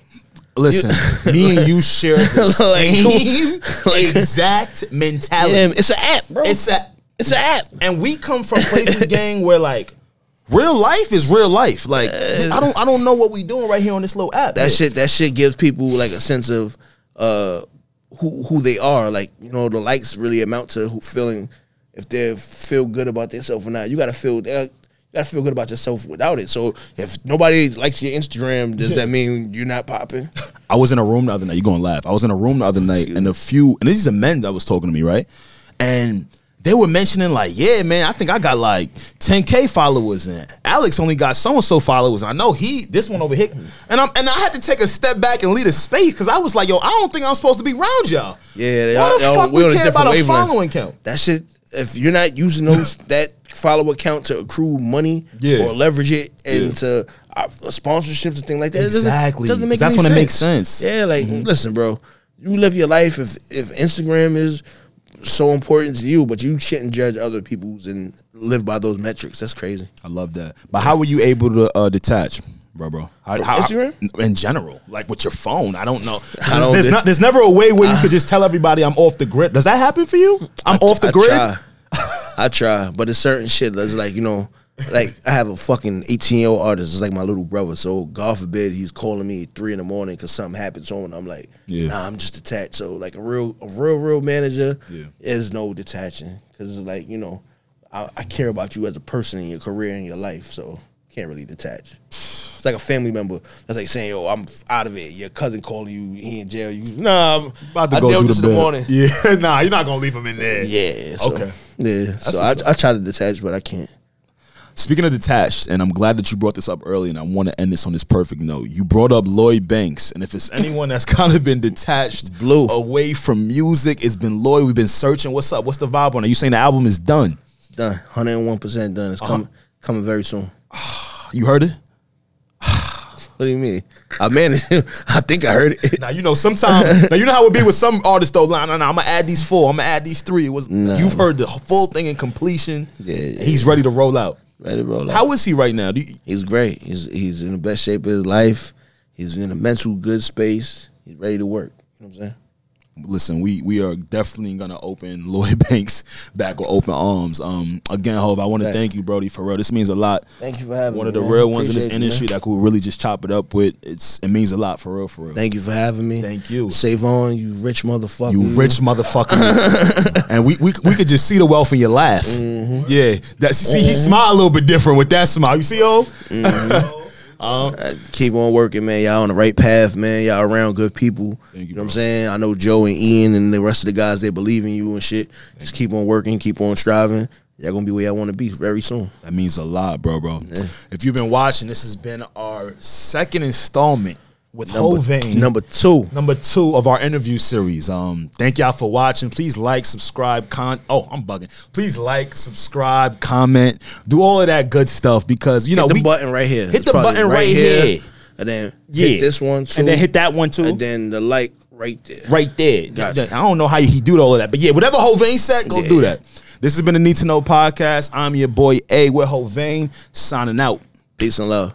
Listen, me and you share the Like, same like- exact mentality. Yeah, it's an app, bro. It's a it's an app. and we come from places, gang, where like real life is real life. Like I don't, I don't know what we doing right here on this little app. that shit that shit gives people like a sense of uh who who they are like you know the likes really amount to who feeling if they feel good about themselves or not you gotta feel you gotta feel good about yourself without it so if nobody likes your instagram does that mean you're not popping I was in a room the other night. You're gonna laugh. I was in a room the other night, and a few, and these are men that was talking to me, right? And they were mentioning like, yeah, man, I think I got like 10k followers, and Alex only got so and so followers. And I know he, this one over here, and I'm, and I had to take a step back and lead a space because I was like, yo, I don't think I'm supposed to be around y'all. Yeah, why y'all- the fuck we we on a care different about a following count? that shit if you're not using those that follower account to accrue money Yeah. or leverage it into uh, sponsorships and things like that it doesn't- Exactly. doesn't, make That's when it makes sense. yeah like listen bro you live your life if if instagram is so important to you but you shouldn't judge other people's and live by those metrics that's crazy I love that. But how were you able to uh, detach, bro, bro? How, how- Instagram? in general, like with your phone? I don't know. I There's, don't there's not, there's never a way where you could just tell everybody I'm off the grid. Does that happen for you? I'm off the I grid. try. I try, but it's certain shit that's like you know, like I have a fucking eighteen year old artist. It's like my little brother. So God forbid he's calling me at three in the morning because something happened to him. And I'm like, Yeah. nah, I'm just detached. So like a real, a real, real manager Yeah. is no detaching because it's like you know, I, I care about you as a person in your career and your life. So can't really detach. It's like a family member that's like saying, "Yo, I'm out of it." Your cousin calling you, he in jail. You nah, I'm About to I go with the in the bed. morning. Yeah, nah, you're not gonna leave him in there. Yeah. So, Okay. Yeah. So I, I try to detach, but I can't. Speaking of detached, and I'm glad that you brought this up early, and I want to end this on this perfect note. You brought up Lloyd Banks, and if it's anyone that's kind of been detached, Blue. away from music, it's been Lloyd. We've been searching. What's up? What's the vibe on it? You saying the album is done? It's done. Hundred and one percent done. It's Uh-huh. coming coming very soon. You heard it? What do you mean? I managed. I think I heard it. Now you know sometimes. now you know how it be with some artists though. Nah, nah, nah, I'm gonna add these four. I'm gonna add these three. It was Nah. you've heard the full thing in completion. Yeah, yeah, he's ready to roll out. Ready to roll out. How is he right now? You, He's great. He's he's in the best shape of his life. He's in a mental good space. He's ready to work. You know what I'm saying? Listen, we we are definitely gonna open Lloyd Banks back with open arms. Um, again, Hove, I want to thank you, Brody, for real. This means a lot. Thank you for having me. One me. of the man. real ones in this Appreciate you, industry man. that could really just chop it up with. It's it means a lot for real, for real. Thank you for having me. Thank you. Save on, you rich motherfucker. You rich motherfucker, and we, we we could just see the wealth in your laugh. Mm-hmm. Yeah, that see he smile a little bit different with that smile. You see, oh, Uh, keep on working, man. Y'all on the right path, man. Y'all around good people. Thank you, you know what I'm saying? I know Joe and Ian and the rest of the guys, they believe in you and shit. Just keep on working, keep on striving. Y'all gonna be where y'all want to be very soon. that means a lot, bro, bro. If you've been watching, this has been our second installment with Number, Hovain. number two. number two of our interview series. Um, thank y'all for watching. Please like, subscribe, con. Oh, I'm bugging. Please like, subscribe, comment, do all of that good stuff because you know the we button right here. Hit It's the button right here. And then Yeah. hit this one too. and then hit that one too. And then the like right there. right there. Gotcha. I don't know how he do all of that, but yeah, whatever Hovain said, go Yeah. do that. This has been a Need to Know podcast. I'm your boy A with Hovain signing out. Peace and love.